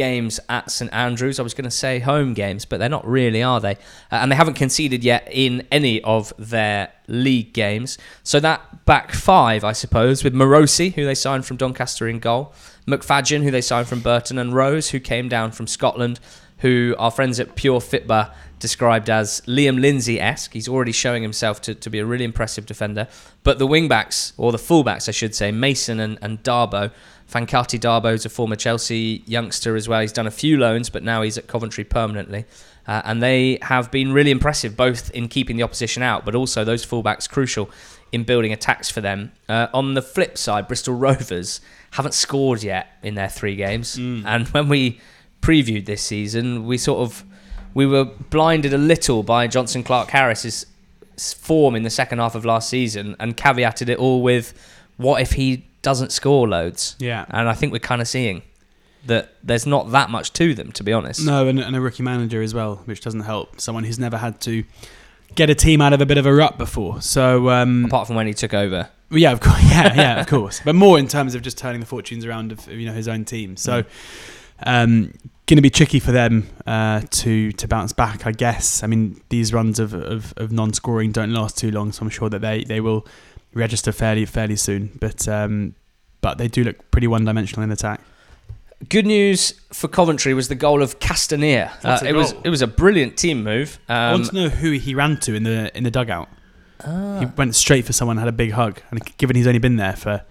games at St Andrews. I was going to say home games, but they're not really, are they? Uh, and they haven't conceded yet in any of their league games. So that back five, I suppose, with Marosi, who they signed from Doncaster in goal, McFadzean, who they signed from Burton, and Rose, who came down from Scotland, who our friends at Pure Fitba described as Liam Lindsay esque. He's already showing himself to, to be a really impressive defender. But the wingbacks, or the fullbacks, I should say, Mason and, and Dabo, Fankaty Dabo is a former Chelsea youngster as well. He's done a few loans, but now he's at Coventry permanently. Uh, and they have been really impressive, both in keeping the opposition out, but also those fullbacks crucial in building attacks for them. Uh, on the flip side, Bristol [laughs] Rovers haven't scored yet in their three games. Mm. And when we previewed this season, we sort of we were blinded a little by Jonson Clarke-Harris's form in the second half of last season and caveated it all with what if he doesn't score loads. Yeah. And I think we're kind of seeing that there's not that much to them, to be honest. No, and, and a rookie manager as well, which doesn't help. Someone who's never had to get a team out of a bit of a rut before. So um, apart from when he took over. Yeah, of course. [laughs] Yeah, yeah, of [laughs] course. But more in terms of just turning the fortunes around of you know his own team. So, um, going to be tricky for them uh, to to bounce back, I guess. I mean, these runs of, of, of non-scoring don't last too long, so I'm sure that they, they will register fairly fairly soon. But um, but they do look pretty one dimensional in attack. Good news for Coventry was the goal of Kastaneer. Uh, it was it was a brilliant team move. Um, I want to know who he ran to in the in the dugout. Ah. He went straight for someone, had a big hug, and given he's only been there for,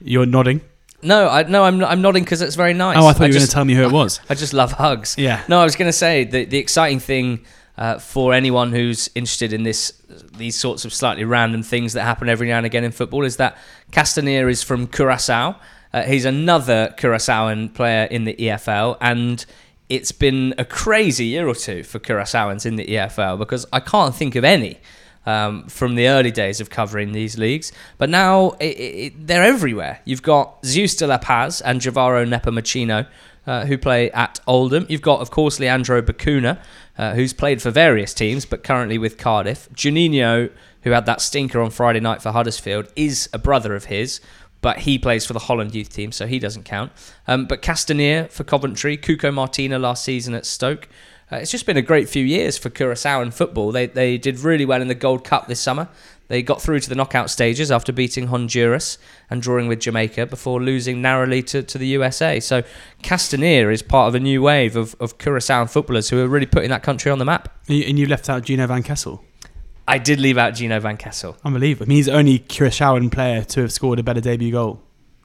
you're nodding. No, I no, I'm I'm nodding because it's very nice. Oh, I thought I you were going to tell me who it [laughs] was. I just love hugs. Yeah. No, I was going to say the the exciting thing uh, for anyone who's interested in this these sorts of slightly random things that happen every now and again in football is that Kastaneer is from Curacao. Uh, he's another Curaçaoan player in the EFL, and it's been a crazy year or two for Curaçaoans in the EFL because I can't think of any um, from the early days of covering these leagues. But now it, it, they're everywhere. You've got Zeus de la Paz and Gevaro Nepomuceno, uh, who play at Oldham. You've got, of course, Leandro Bacuna, uh, who's played for various teams, but currently with Cardiff. Juninho, who had that stinker on Friday night for Huddersfield, is a brother of his, but he plays for the Holland youth team, so he doesn't count. Um, but Kastaneer for Coventry, Cuco Martina last season at Stoke. Uh, it's just been a great few years for Curaçao in football. They, they did really well in the Gold Cup this summer. They got through to the knockout stages after beating Honduras and drawing with Jamaica before losing narrowly to, to the USA. So Kastaneer is part of a new wave of, of Curacao footballers who are really putting that country on the map. And you left out Gino Van Kessel. I did leave out Gino Van Kessel. Unbelievable. I mean, he's the only Curaçaoan player to have scored a better debut goal.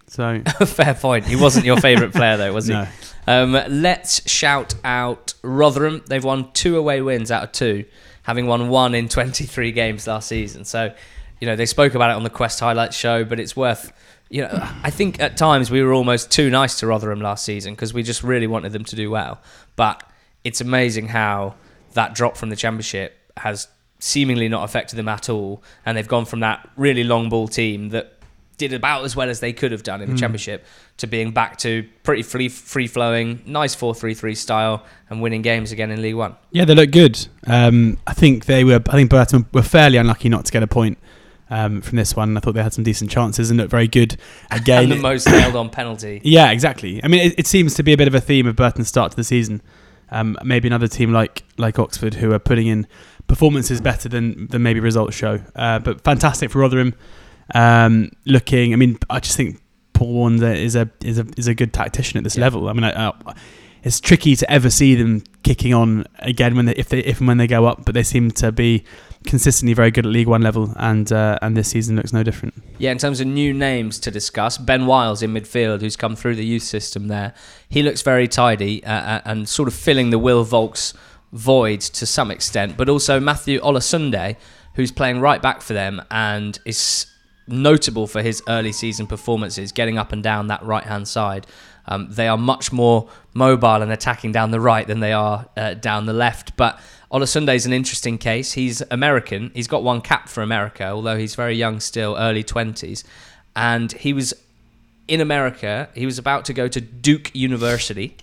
So [laughs] fair point. He wasn't your favourite player though, was he? No. Um, let's shout out Rotherham. They've won two away wins out of two having won one in 23 games last season. So, you know, they spoke about it on the Quest highlights show, but it's worth. You know, I think at times we were almost too nice to Rotherham last season because we just really wanted them to do well. But it's amazing how that drop from the Championship has seemingly not affected them at all, and they've gone from that really long ball team that did about as well as they could have done in the mm. championship to being back to pretty free free flowing, nice 4-3-3 style and winning games again in League 1. Yeah, they look good. Um, I think they were I think Burton were fairly unlucky not to get a point. Um, from this one, I thought they had some decent chances and looked very good [laughs] again. and the most nailed on penalty. [coughs] Yeah, exactly. I mean, it, it, seems to be a bit of a theme of Burton's start to the season. Um, maybe another team like like Oxford who are putting in performances better than than maybe results show. Uh, but fantastic for Rotherham. Um, looking, I mean, I just think Paul Warne is a is a is a good tactician at this Yeah. level. I mean, I, I, it's tricky to ever see them kicking on again when they if they if and when they go up, but they seem to be consistently very good at League One level, and uh, and this season looks no different. Yeah, in terms of new names to discuss, Ben Wiles in midfield, who's come through the youth system there. He looks very tidy uh, uh, and sort of filling the Will Vaulks void to some extent, but also Matthew Olosunde, who's playing right back for them and is notable for his early season performances, getting up and down that right hand side. Um, they are much more mobile and attacking down the right than they are uh, down the left. But Olosunde is an interesting case. He's American. He's got one cap for America, although he's very young still, early 20s. And he was in America. He was about to go to Duke University.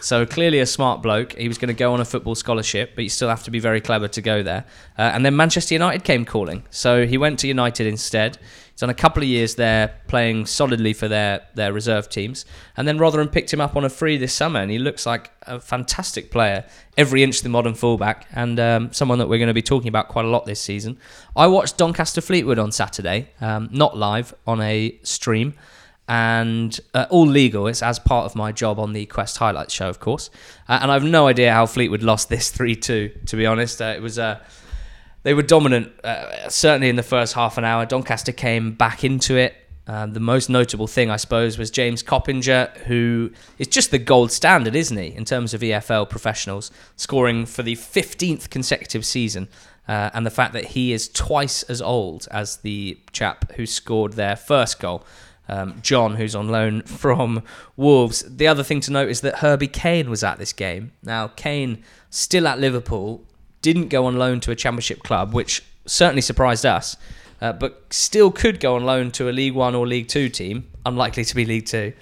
So clearly a smart bloke. He was going to go on a football scholarship, but you still have to be very clever to go there. Uh, and then Manchester United came calling, so he went to United instead. He's done a couple of years there, playing solidly for their their reserve teams. And then Rotherham picked him up on a free this summer, and he looks like a fantastic player, every inch the modern fullback, and um, someone that we're going to be talking about quite a lot this season. I watched Doncaster Fleetwood on Saturday, um, not live on a stream and uh, all legal. It's as part of my job on the Quest Highlights show, of course. Uh, and I've no idea how Fleetwood lost this [laughs] 3 2, to be honest. Uh, it was. Uh, they were dominant, uh, certainly in the first half an hour. Doncaster came back into it. Uh, the most notable thing, I suppose, was James Coppinger, who is just the gold standard, isn't he, in terms of EFL professionals, scoring for the 15th consecutive season. And the fact that he is twice as old as the chap who scored their first goal um, John, who's on loan [laughs] from Wolves. The other thing to note is that Herbie Kane was at this game. Now, Kane, still at Liverpool, didn't go on loan to a Championship club, which certainly surprised us, uh, but still could go on loan to a League One or League Two team, unlikely to be League Two.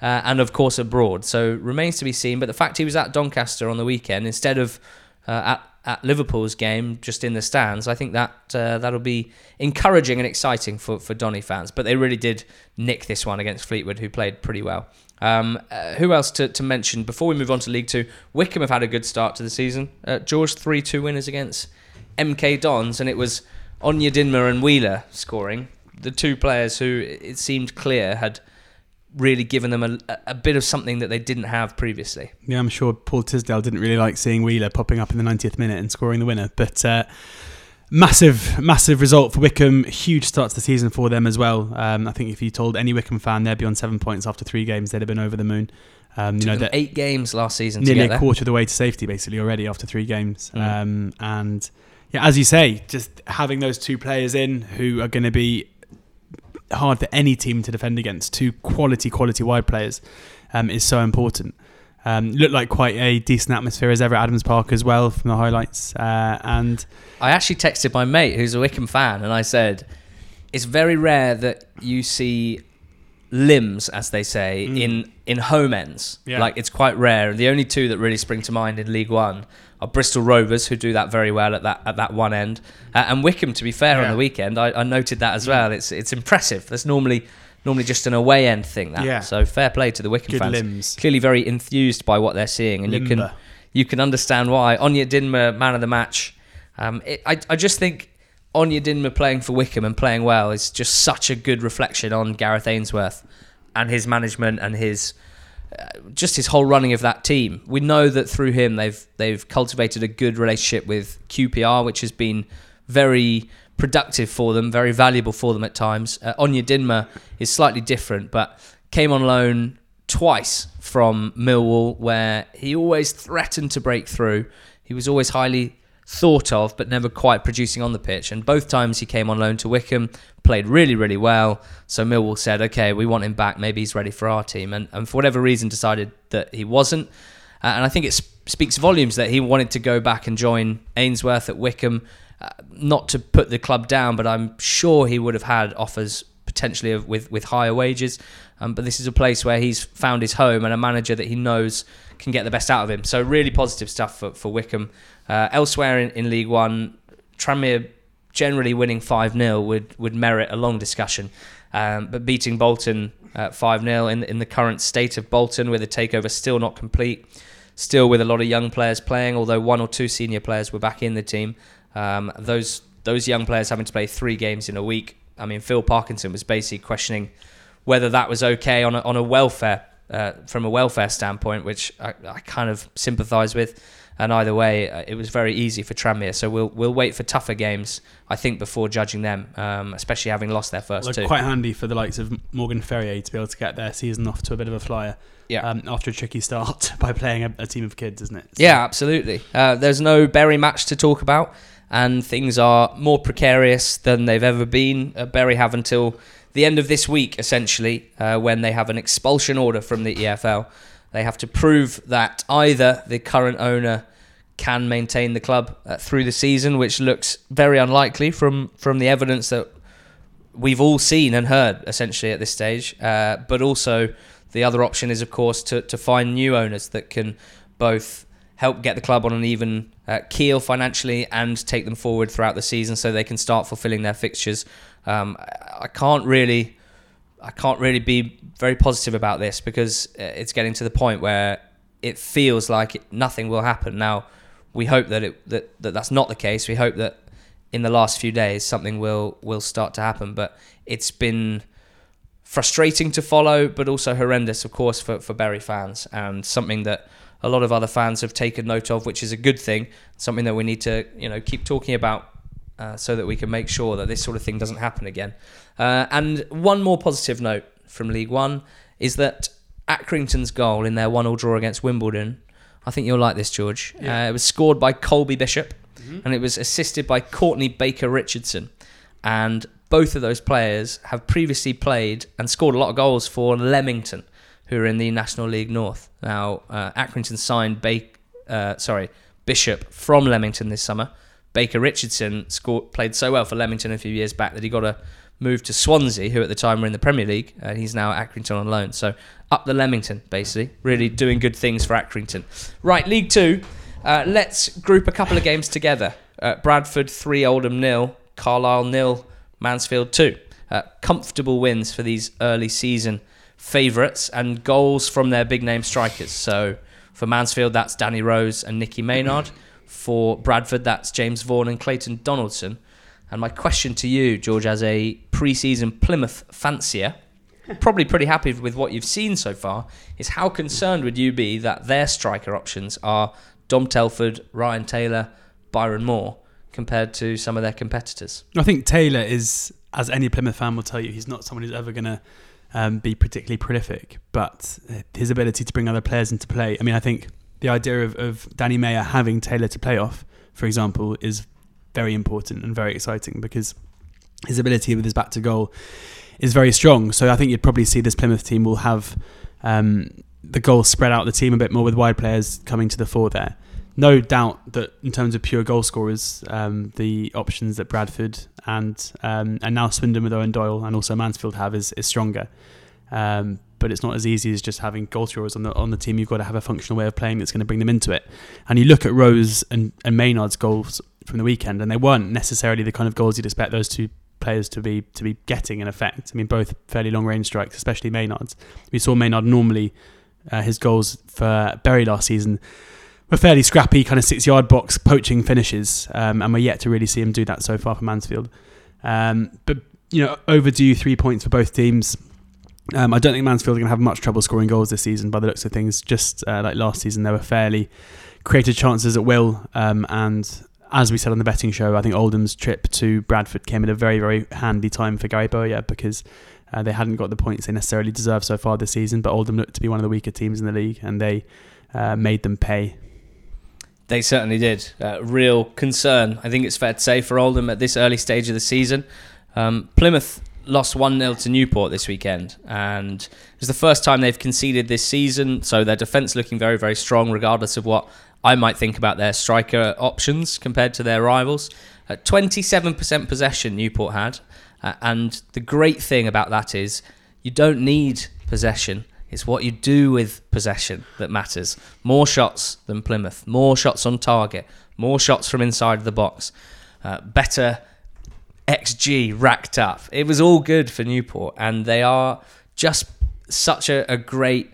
Uh, and of course abroad, so remains to be seen. But the fact he was at Doncaster on the weekend instead of uh, at at Liverpool's game, just in the stands, I think that uh, that'll be encouraging and exciting for for Donny fans. But they really did nick this one against Fleetwood, who played pretty well. Um, uh, who else to, to mention before we move on to League Two? Wycombe have had a good start to the season. Uh, George three two winners against MK Dons, and it was Onyedinma and Wheeler scoring. The two players who it seemed clear had really given them a, a bit of something that they didn't have previously. Yeah, I'm sure Paul Tisdale didn't really like seeing Wheeler popping up in the 90th minute and scoring the winner, but uh, massive, massive result for Wycombe. Huge start to the season for them as well. Um, I think if you told any Wycombe fan they'd be on seven points after three games, they'd have been over the moon. Um, you know, that eight games last season nearly together. a quarter of the way to safety basically already after three games. Mm. Um, and yeah, as you say, just having those two players in who are going to be hard for any team to defend against, two quality, quality wide players, um, is so important. Um, looked like quite a decent atmosphere as ever at Adams Park as well from the highlights. Uh, and I actually texted my mate who's a Wycombe fan, and I said, "It's very rare that you see limbs, as they say, Mm. in in home ends. Yeah. Like it's quite rare. The only two that really spring to mind in League One are Bristol Rovers, who do that very well at that at that one end, uh, and Wycombe. To be fair, on the weekend, I, I noted that as well. It's it's impressive. That's normally normally just an away end thing. That Yeah. so fair play to the Wycombe good fans. limbs. Clearly very enthused by what they're seeing, and you can you can understand why. Onyedinma, man of the match. Um, it, I, I just think Onyedinma playing for Wycombe and playing well is just such a good reflection on Gareth Ainsworth and his management and his just his whole running of that team. We know that through him they've they've cultivated a good relationship with QPR, which has been very productive for them, very valuable for them at times. Uh, Onyedinma is slightly different, but came on loan twice from Millwall, where he always threatened to break through. He was always highly thought of, but never quite producing on the pitch. And both times he came on loan to Wycombe, played really, really well. So Millwall said, okay, we want him back. Maybe he's ready for our team. And, and for whatever reason, decided that he wasn't. Uh, and I think it sp- speaks volumes that he wanted to go back and join Ainsworth at Wycombe. Uh, not to put the club down, but I'm sure he would have had offers potentially of, with with higher wages. Um, but this is a place where he's found his home and a manager that he knows can get the best out of him. So really positive stuff for, for Wycombe. Uh, elsewhere in, in League One, Tranmere generally winning 5 0 would, would merit a long discussion. Um, but beating Bolton 5 0 in, in the current state of Bolton, with the takeover still not complete, still with a lot of young players playing, although one or two senior players were back in the team. Um, those those young players having to play three games in a week. I mean, Phil Parkinson was basically questioning whether that was okay on a, on a welfare uh, from a welfare standpoint, which I, I kind of sympathise with. And either way, uh, it was very easy for Tranmere. So we'll we'll wait for tougher games, I think, before judging them, um, especially having lost their first Well, two. quite handy for the likes of Morgan Ferrier to be able to get their season off to a bit of a flyer. Yeah. Um, after a tricky start [laughs] by playing a, a team of kids, isn't it? So- Yeah, absolutely. Uh, there's no Bury match to talk about, and things are more precarious than they've ever been. Uh, Bury have until the end of this week, essentially, uh, when they have an expulsion order from the EFL. They have to prove that either the current owner can maintain the club uh, through the season, which looks very unlikely from from the evidence that we've all seen and heard essentially at this stage. Uh, but also, the other option is, of course, to, to find new owners that can both help get the club on an even uh, keel financially and take them forward throughout the season so they can start fulfilling their fixtures. Um, I I can't really. I can't really be very positive about this because uh, it's getting to the point where it feels like nothing will happen. Now, we hope that it that, that that's not the case. We hope that in the last few days something will will start to happen. But it's been frustrating to follow, but also horrendous, of course, for for Bury fans, and something that a lot of other fans have taken note of, which is a good thing. Something that we need to you know keep talking about. Uh, so that we can make sure that this sort of thing doesn't happen again. Uh, and one more positive note from League One is that Accrington's goal in their one-all draw against Wimbledon. I think you'll like this, George. Yeah. Uh, it was scored by Colby Bishop, and it was assisted by Courtney Baker Richardson. And both of those players have previously played and scored a lot of goals for Leamington, who are in the National League North. Now, uh, Accrington signed ba- uh, sorry Bishop from Leamington this summer. Baker Richardson scored, played so well for Leamington a few years back that he got a move to Swansea, who at the time were in the Premier League, and he's now at Accrington on loan. So up the Leamington, basically, really doing good things for Accrington. Right, League Two. Uh, let's group a couple of games together. Uh, Bradford three, Oldham nil, Carlisle nil, Mansfield two. Uh, comfortable wins for these early season favourites and goals from their big name strikers. So for Mansfield, that's Danny Rose and Nicky Maynard. For Bradford, that's James Vaughan and Clayton Donaldson. And my question to you, George, as a pre-season Plymouth fancier, [laughs] probably pretty happy with what you've seen so far, is how concerned would you be that their striker options are Dom Telford, Ryan Taylor, Byron Moore, compared to some of their competitors? I think Taylor is, as any Plymouth fan will tell you, he's not someone who's ever going to um, be particularly prolific, but uh, his ability to bring other players into play. I mean, I think the idea of, of Danny Mayor having Taylor to play off, for example, is very important and very exciting because his ability with his back to goal is very strong. So I think you'd probably see this Plymouth team will have um, the goals spread out the team a bit more with wide players coming to the fore there. No doubt that in terms of pure goal scorers, um, the options that Bradford and um, and now Swindon with Eoin Doyle and also Mansfield have is, is stronger. Um, but it's not as easy as just having goal scorers on the on the team. You've got to have a functional way of playing that's going to bring them into it. And you look at Rose and, and Maynard's goals from the weekend, and they weren't necessarily the kind of goals you'd expect those two players to be to be getting in effect. I mean, both fairly long range strikes, especially Maynard's. We saw Maynard normally uh, his goals for Bury last season were fairly scrappy, kind of six yard box poaching finishes, um, and we're yet to really see him do that so far for Mansfield. Um, but you know, overdue three points for both teams. Um, I don't think Mansfield are going to have much trouble scoring goals this season by the looks of things. Just uh, like last season, they were fairly created chances at will. Um, and as we said on the betting show, I think Oldham's trip to Bradford came at a very, very handy time for Gary Bowyer because uh, they hadn't got the points they necessarily deserved so far this season. But Oldham looked to be one of the weaker teams in the league, and they uh, made them pay. They certainly did. Uh, real concern, I think it's fair to say, for Oldham at this early stage of the season. Um, Plymouth lost 1 0 to Newport this weekend, and it was the first time they've conceded this season, so their defence looking very, very strong, regardless of what I might think about their striker options compared to their rivals. Uh, 27% possession Newport had, uh, and the great thing about that is you don't need possession. It's what you do with possession that matters. More shots than Plymouth, more shots on target, more shots from inside the box, uh, better XG racked up. It was all good for Newport, and they are just such a, a great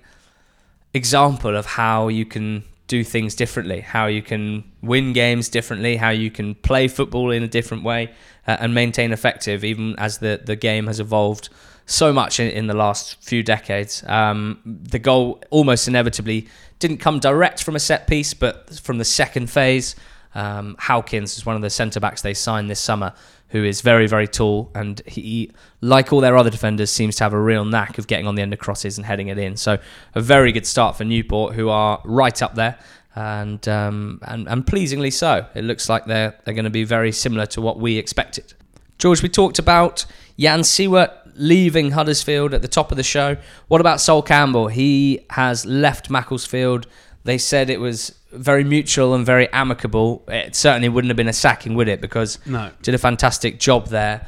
example of how you can do things differently, how you can win games differently, how you can play football in a different way uh, and maintain effective, even as the, the game has evolved so much in, in the last few decades. Um, the goal almost inevitably didn't come direct from a set piece, but from the second phase. Um, Howkins is one of the centre backs they signed this summer, who is very, very tall, and he, like all their other defenders, seems to have a real knack of getting on the end of crosses and heading it in. So a very good start for Newport, who are right up there. And, um, and and pleasingly so. It looks like they're they're going to be very similar to what we expected. George, we talked about Jan Siewert leaving Huddersfield at the top of the show. What about Sol Campbell? He has left Macclesfield. They said it was very mutual and very amicable. It certainly wouldn't have been a sacking, would it? Because No. did a fantastic job there.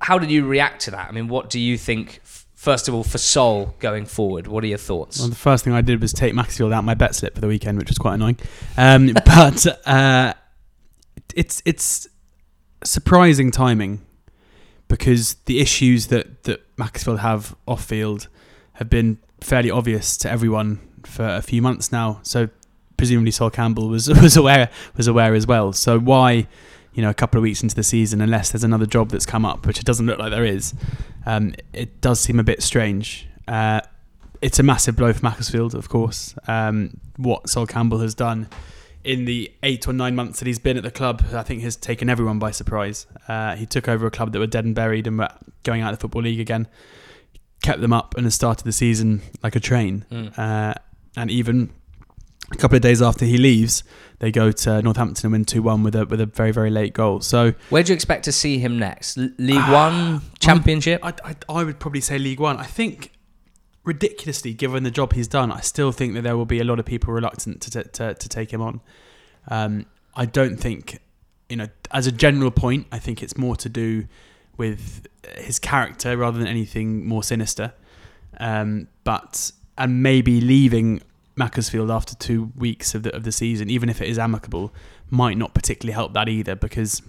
How did you react to that? I mean, what do you think? First of all, for Sol going forward, what are your thoughts? Well, the first thing I did was take Maxfield out my bet slip for the weekend, which was quite annoying. Um, [laughs] but uh, it's it's surprising timing because the issues that that Maxfield have off field have been fairly obvious to everyone for a few months now. So presumably Sol Campbell was [laughs] was aware was aware as well. So why? You know, a couple of weeks into the season, unless there's another job that's come up, which it doesn't look like there is, um, it does seem a bit strange. Uh, it's a massive blow for Macclesfield, of course. Um, what Sol Campbell has done in the eight or nine months that he's been at the club, I think has taken everyone by surprise. Uh, he took over a club that were dead and buried and were going out of the Football League again, kept them up and has started the season like a train. Mm. Uh, and even a couple of days after he leaves, they go to Northampton and win 2 1 with a, with a very, very late goal. So Where do you expect to see him next? L- League Ah, One, Championship? I, I, I would probably say League One. I think, ridiculously, given the job he's done, I still think that there will be a lot of people reluctant to, t- to, to take him on. Um, I don't think, you know, as a general point, I think it's more to do with his character rather than anything more sinister. Um, but, and maybe leaving Macclesfield after two weeks of the, of the season, even if it is amicable, might not particularly help that either because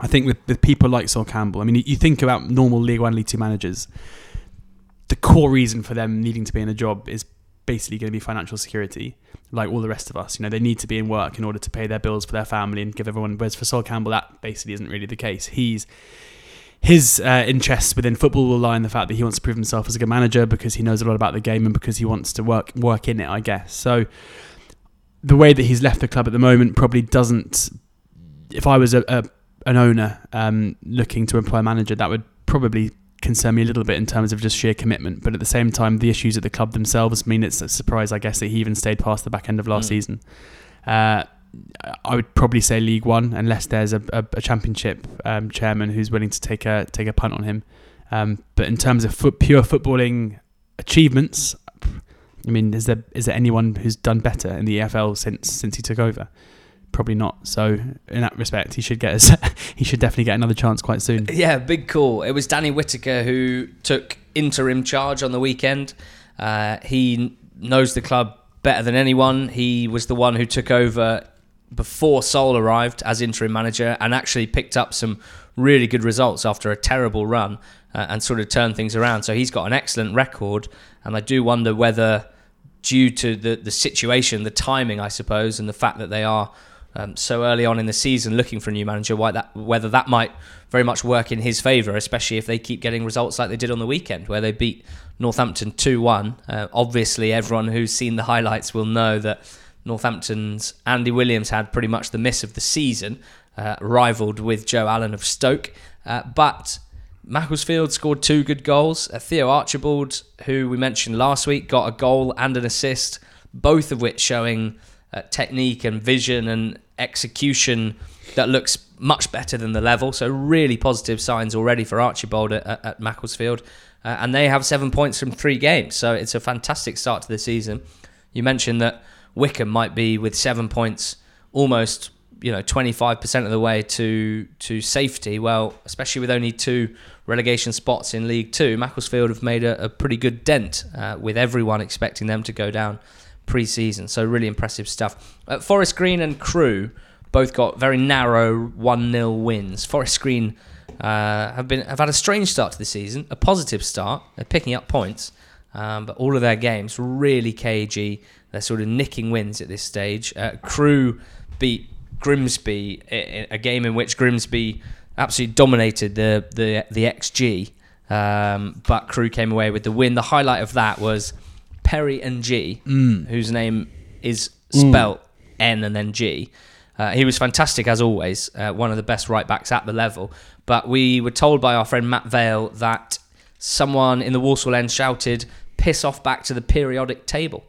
I think with, with people like Sol Campbell, I mean, you- you think about normal League One, League Two managers, the core reason for them needing to be in a job is basically going to be financial security, like all the rest of us. You know, they need to be in work in order to pay their bills for their family and give everyone. Whereas for Sol Campbell, that basically isn't really the case. He's his uh, interests within football will lie in the fact that he wants to prove himself as a good manager because he knows a lot about the game and because he wants to work work in it. I guess so. The way that he's left the club at the moment probably doesn't. If I was a, a an owner um, looking to employ a manager, that would probably concern me a little bit in terms of just sheer commitment. But at the same time, the issues at the club themselves mean it's a surprise, I guess, that he even stayed past the back end of last Mm. season. Uh, I would probably say League One, unless there's a, a, a Championship um, chairman who's willing to take a take a punt on him. Um, but in terms of foot, pure footballing achievements, I mean, is there is there anyone who's done better in the EFL since since he took over? Probably not. So in that respect, he should get us. [laughs] he should definitely get another chance quite soon. Yeah, big call. It was Danny Whitaker who took interim charge on the weekend. Uh, he knows the club better than anyone. He was the one who took over before Sol arrived as interim manager and actually picked up some really good results after a terrible run uh, and sort of turned things around. So he's got an excellent record, and I do wonder whether, due to the the situation, the timing, I suppose, and the fact that they are um, so early on in the season looking for a new manager, that whether that might very much work in his favour, especially if they keep getting results like they did on the weekend, where they beat Northampton two one. Uh, obviously, everyone who's seen the highlights will know that Northampton's Andy Williams had pretty much the miss of the season, uh, rivaled with Joe Allen of Stoke, uh, but. Macclesfield scored two good goals. Uh, Theo Archibald, who we mentioned last week, got a goal and an assist, both of which showing uh, technique and vision and execution that looks much better than the level. So really positive signs already for Archibald at, at, Macclesfield, uh, and they have seven points from three games. So it's a fantastic start to the season. You mentioned that Wycombe might be with seven points almost you know 25% of the way to to safety. Well especially with only two relegation spots in league 2 Macclesfield have made a, a pretty good dent uh, with everyone expecting them to go down pre-season. So really impressive stuff. Uh, Forest Green and Crewe both got very narrow 1-0 wins. Forest Green uh, have been have had a strange start to the season a positive start. They're picking up points um, but all of their games really cagey They're sort of nicking wins at this stage. Uh, Crewe beat Grimsby, a game in which Grimsby absolutely dominated the the the XG, um, but Crewe came away with the win. The highlight of that was Perry Ng, Mm. whose name is spelt N and then G. Uh, he was fantastic as always, uh, one of the best right backs at the level. But we were told by our friend Matt Vale that someone in the Walsall end shouted, "Piss off back to the periodic table,"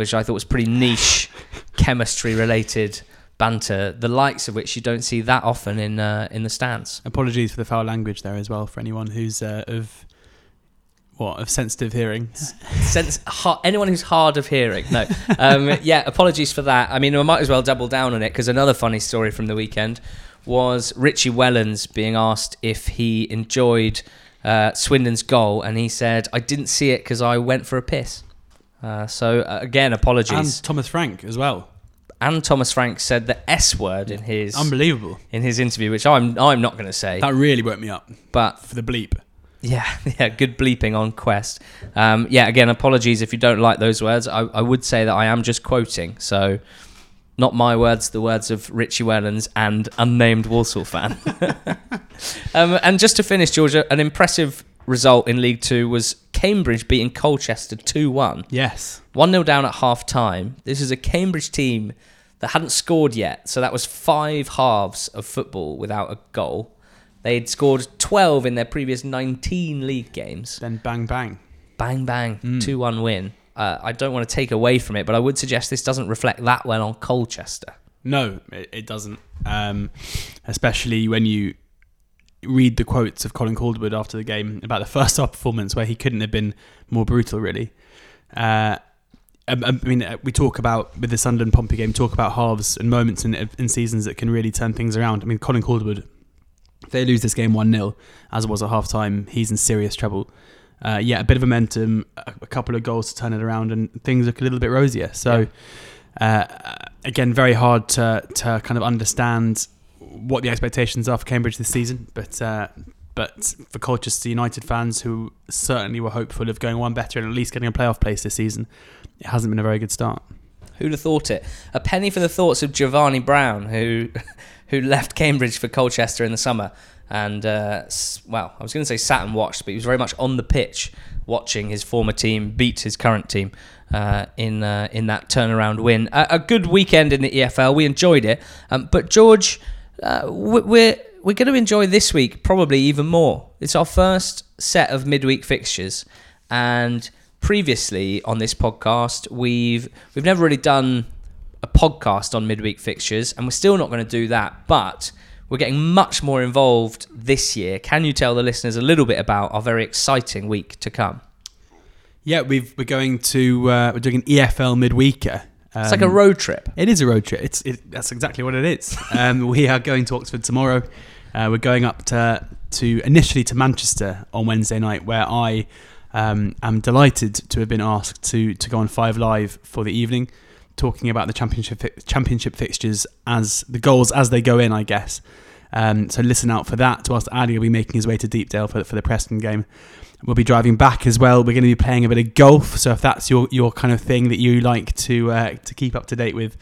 which I thought was pretty niche, [laughs] chemistry related banter, the likes of which you don't see that often in uh, in the stands. Apologies for the foul language there as well for anyone who's uh, of what of sensitive hearing. [laughs] sense anyone who's hard of hearing no [laughs] um, yeah apologies for that i mean i might as well double down on it because another funny story from the weekend was richie wellens being asked if he enjoyed uh, swindon's goal and he said i didn't see it because i went for a piss uh, so uh, again apologies And Thomas Frank as well. And Thomas frank said the s word in his Unbelievable. in his interview which i'm i'm not going to say That really woke me up but for the bleep. Yeah, [laughs] yeah, good bleeping on Quest. Um, yeah, again, apologies if you don't like those words. I, I would say that I am just quoting, so not my words, the words of Richie Wellens and unnamed Walsall fan. [laughs] um, and just to finish, Georgia, an impressive result in League Two was Cambridge beating Colchester 2 1. Yes. 1 0 down at half time. This is a Cambridge team that hadn't scored yet, so that was five halves of football without a goal. They'd scored 12 in their previous 19 league games. Then bang bang. Bang, bang, Mm. 2 1 win. Uh, I don't want to take away from it, but I would suggest this doesn't reflect that well on Colchester. No, it, it doesn't. Um, especially when you read the quotes of Colin Calderwood after the game about the first half performance, where he couldn't have been more brutal, really. Uh, I, I mean, uh, we talk about with the Sunderland Pompey game, talk about halves and moments in, in seasons that can really turn things around. I mean, Colin Calderwood, if they lose this game 1 0, as it was at half time, he's in serious trouble. Uh, yeah, a bit of momentum, a, a couple of goals to turn it around, and things look a little bit rosier. So, uh, again, very hard to, to kind of understand what the expectations are for Cambridge this season. But uh, but for Colchester United fans who certainly were hopeful of going one better and at least getting a playoff place this season, it hasn't been a very good start. Who'd have thought it? A penny for the thoughts of Jevani Brown, who [laughs] who left Cambridge for Colchester in the summer, and uh, well, I was going to say sat and watched, but he was very much on the pitch watching his former team beat his current team uh, in uh, in that turnaround win. A, a good weekend in the EFL. We enjoyed it, um, but George, uh, we- we're we're going to enjoy this week probably even more. It's our first set of midweek fixtures, and previously on this podcast we've we've never really done a podcast on midweek fixtures and we're still not going to do that but we're getting much more involved this year can you tell the listeners a little bit about our very exciting week to come Yeah, we've, we're going to uh, we're doing an EFL midweeker. Um, it's like a road trip It is a road trip. It's it, that's exactly what it is. Um, [laughs] we are going to Oxford tomorrow. Uh, we're going up to to initially to Manchester on Wednesday night, where I um, am delighted to have been asked to to go on Five Live for the evening, talking about the championship fi- championship fixtures as the goals as they go in, I guess. Um, so listen out for that. Whilst Ali will be making his way to Deepdale for for the Preston game. We'll be driving back as well. We're going to be playing a bit of golf. So if that's your, your kind of thing that you like to uh, to keep up to date with,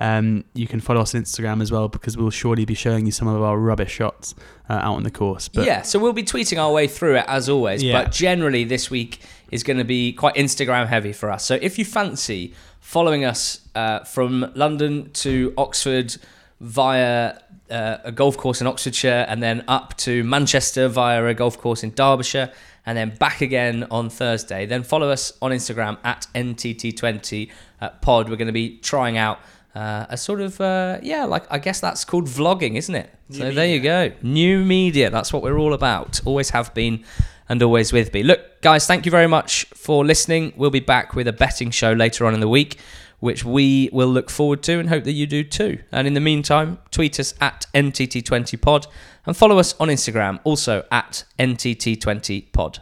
um, you can follow us on Instagram as well because we'll surely be showing you some of our rubbish shots uh, out on the course. But yeah so we'll be tweeting our way through it as always Yeah. but generally this week is going to be quite instagram heavy for us so if you fancy following us uh, from london to oxford via uh, a golf course in oxfordshire and then up to manchester via a golf course in derbyshire and then back again on thursday. Then follow us on instagram at ntt20 uh, pod. We're going to be trying out uh, a sort of uh, yeah like i guess that's called vlogging isn't it? So there you go. New media. That's what we're all about. Always have been and always with me look guys thank you very much for listening. We'll be back with a betting show later on in the week which we will look forward to and hope that you do too. And in the meantime tweet us at ntt20pod and follow us on instagram also at ntt20pod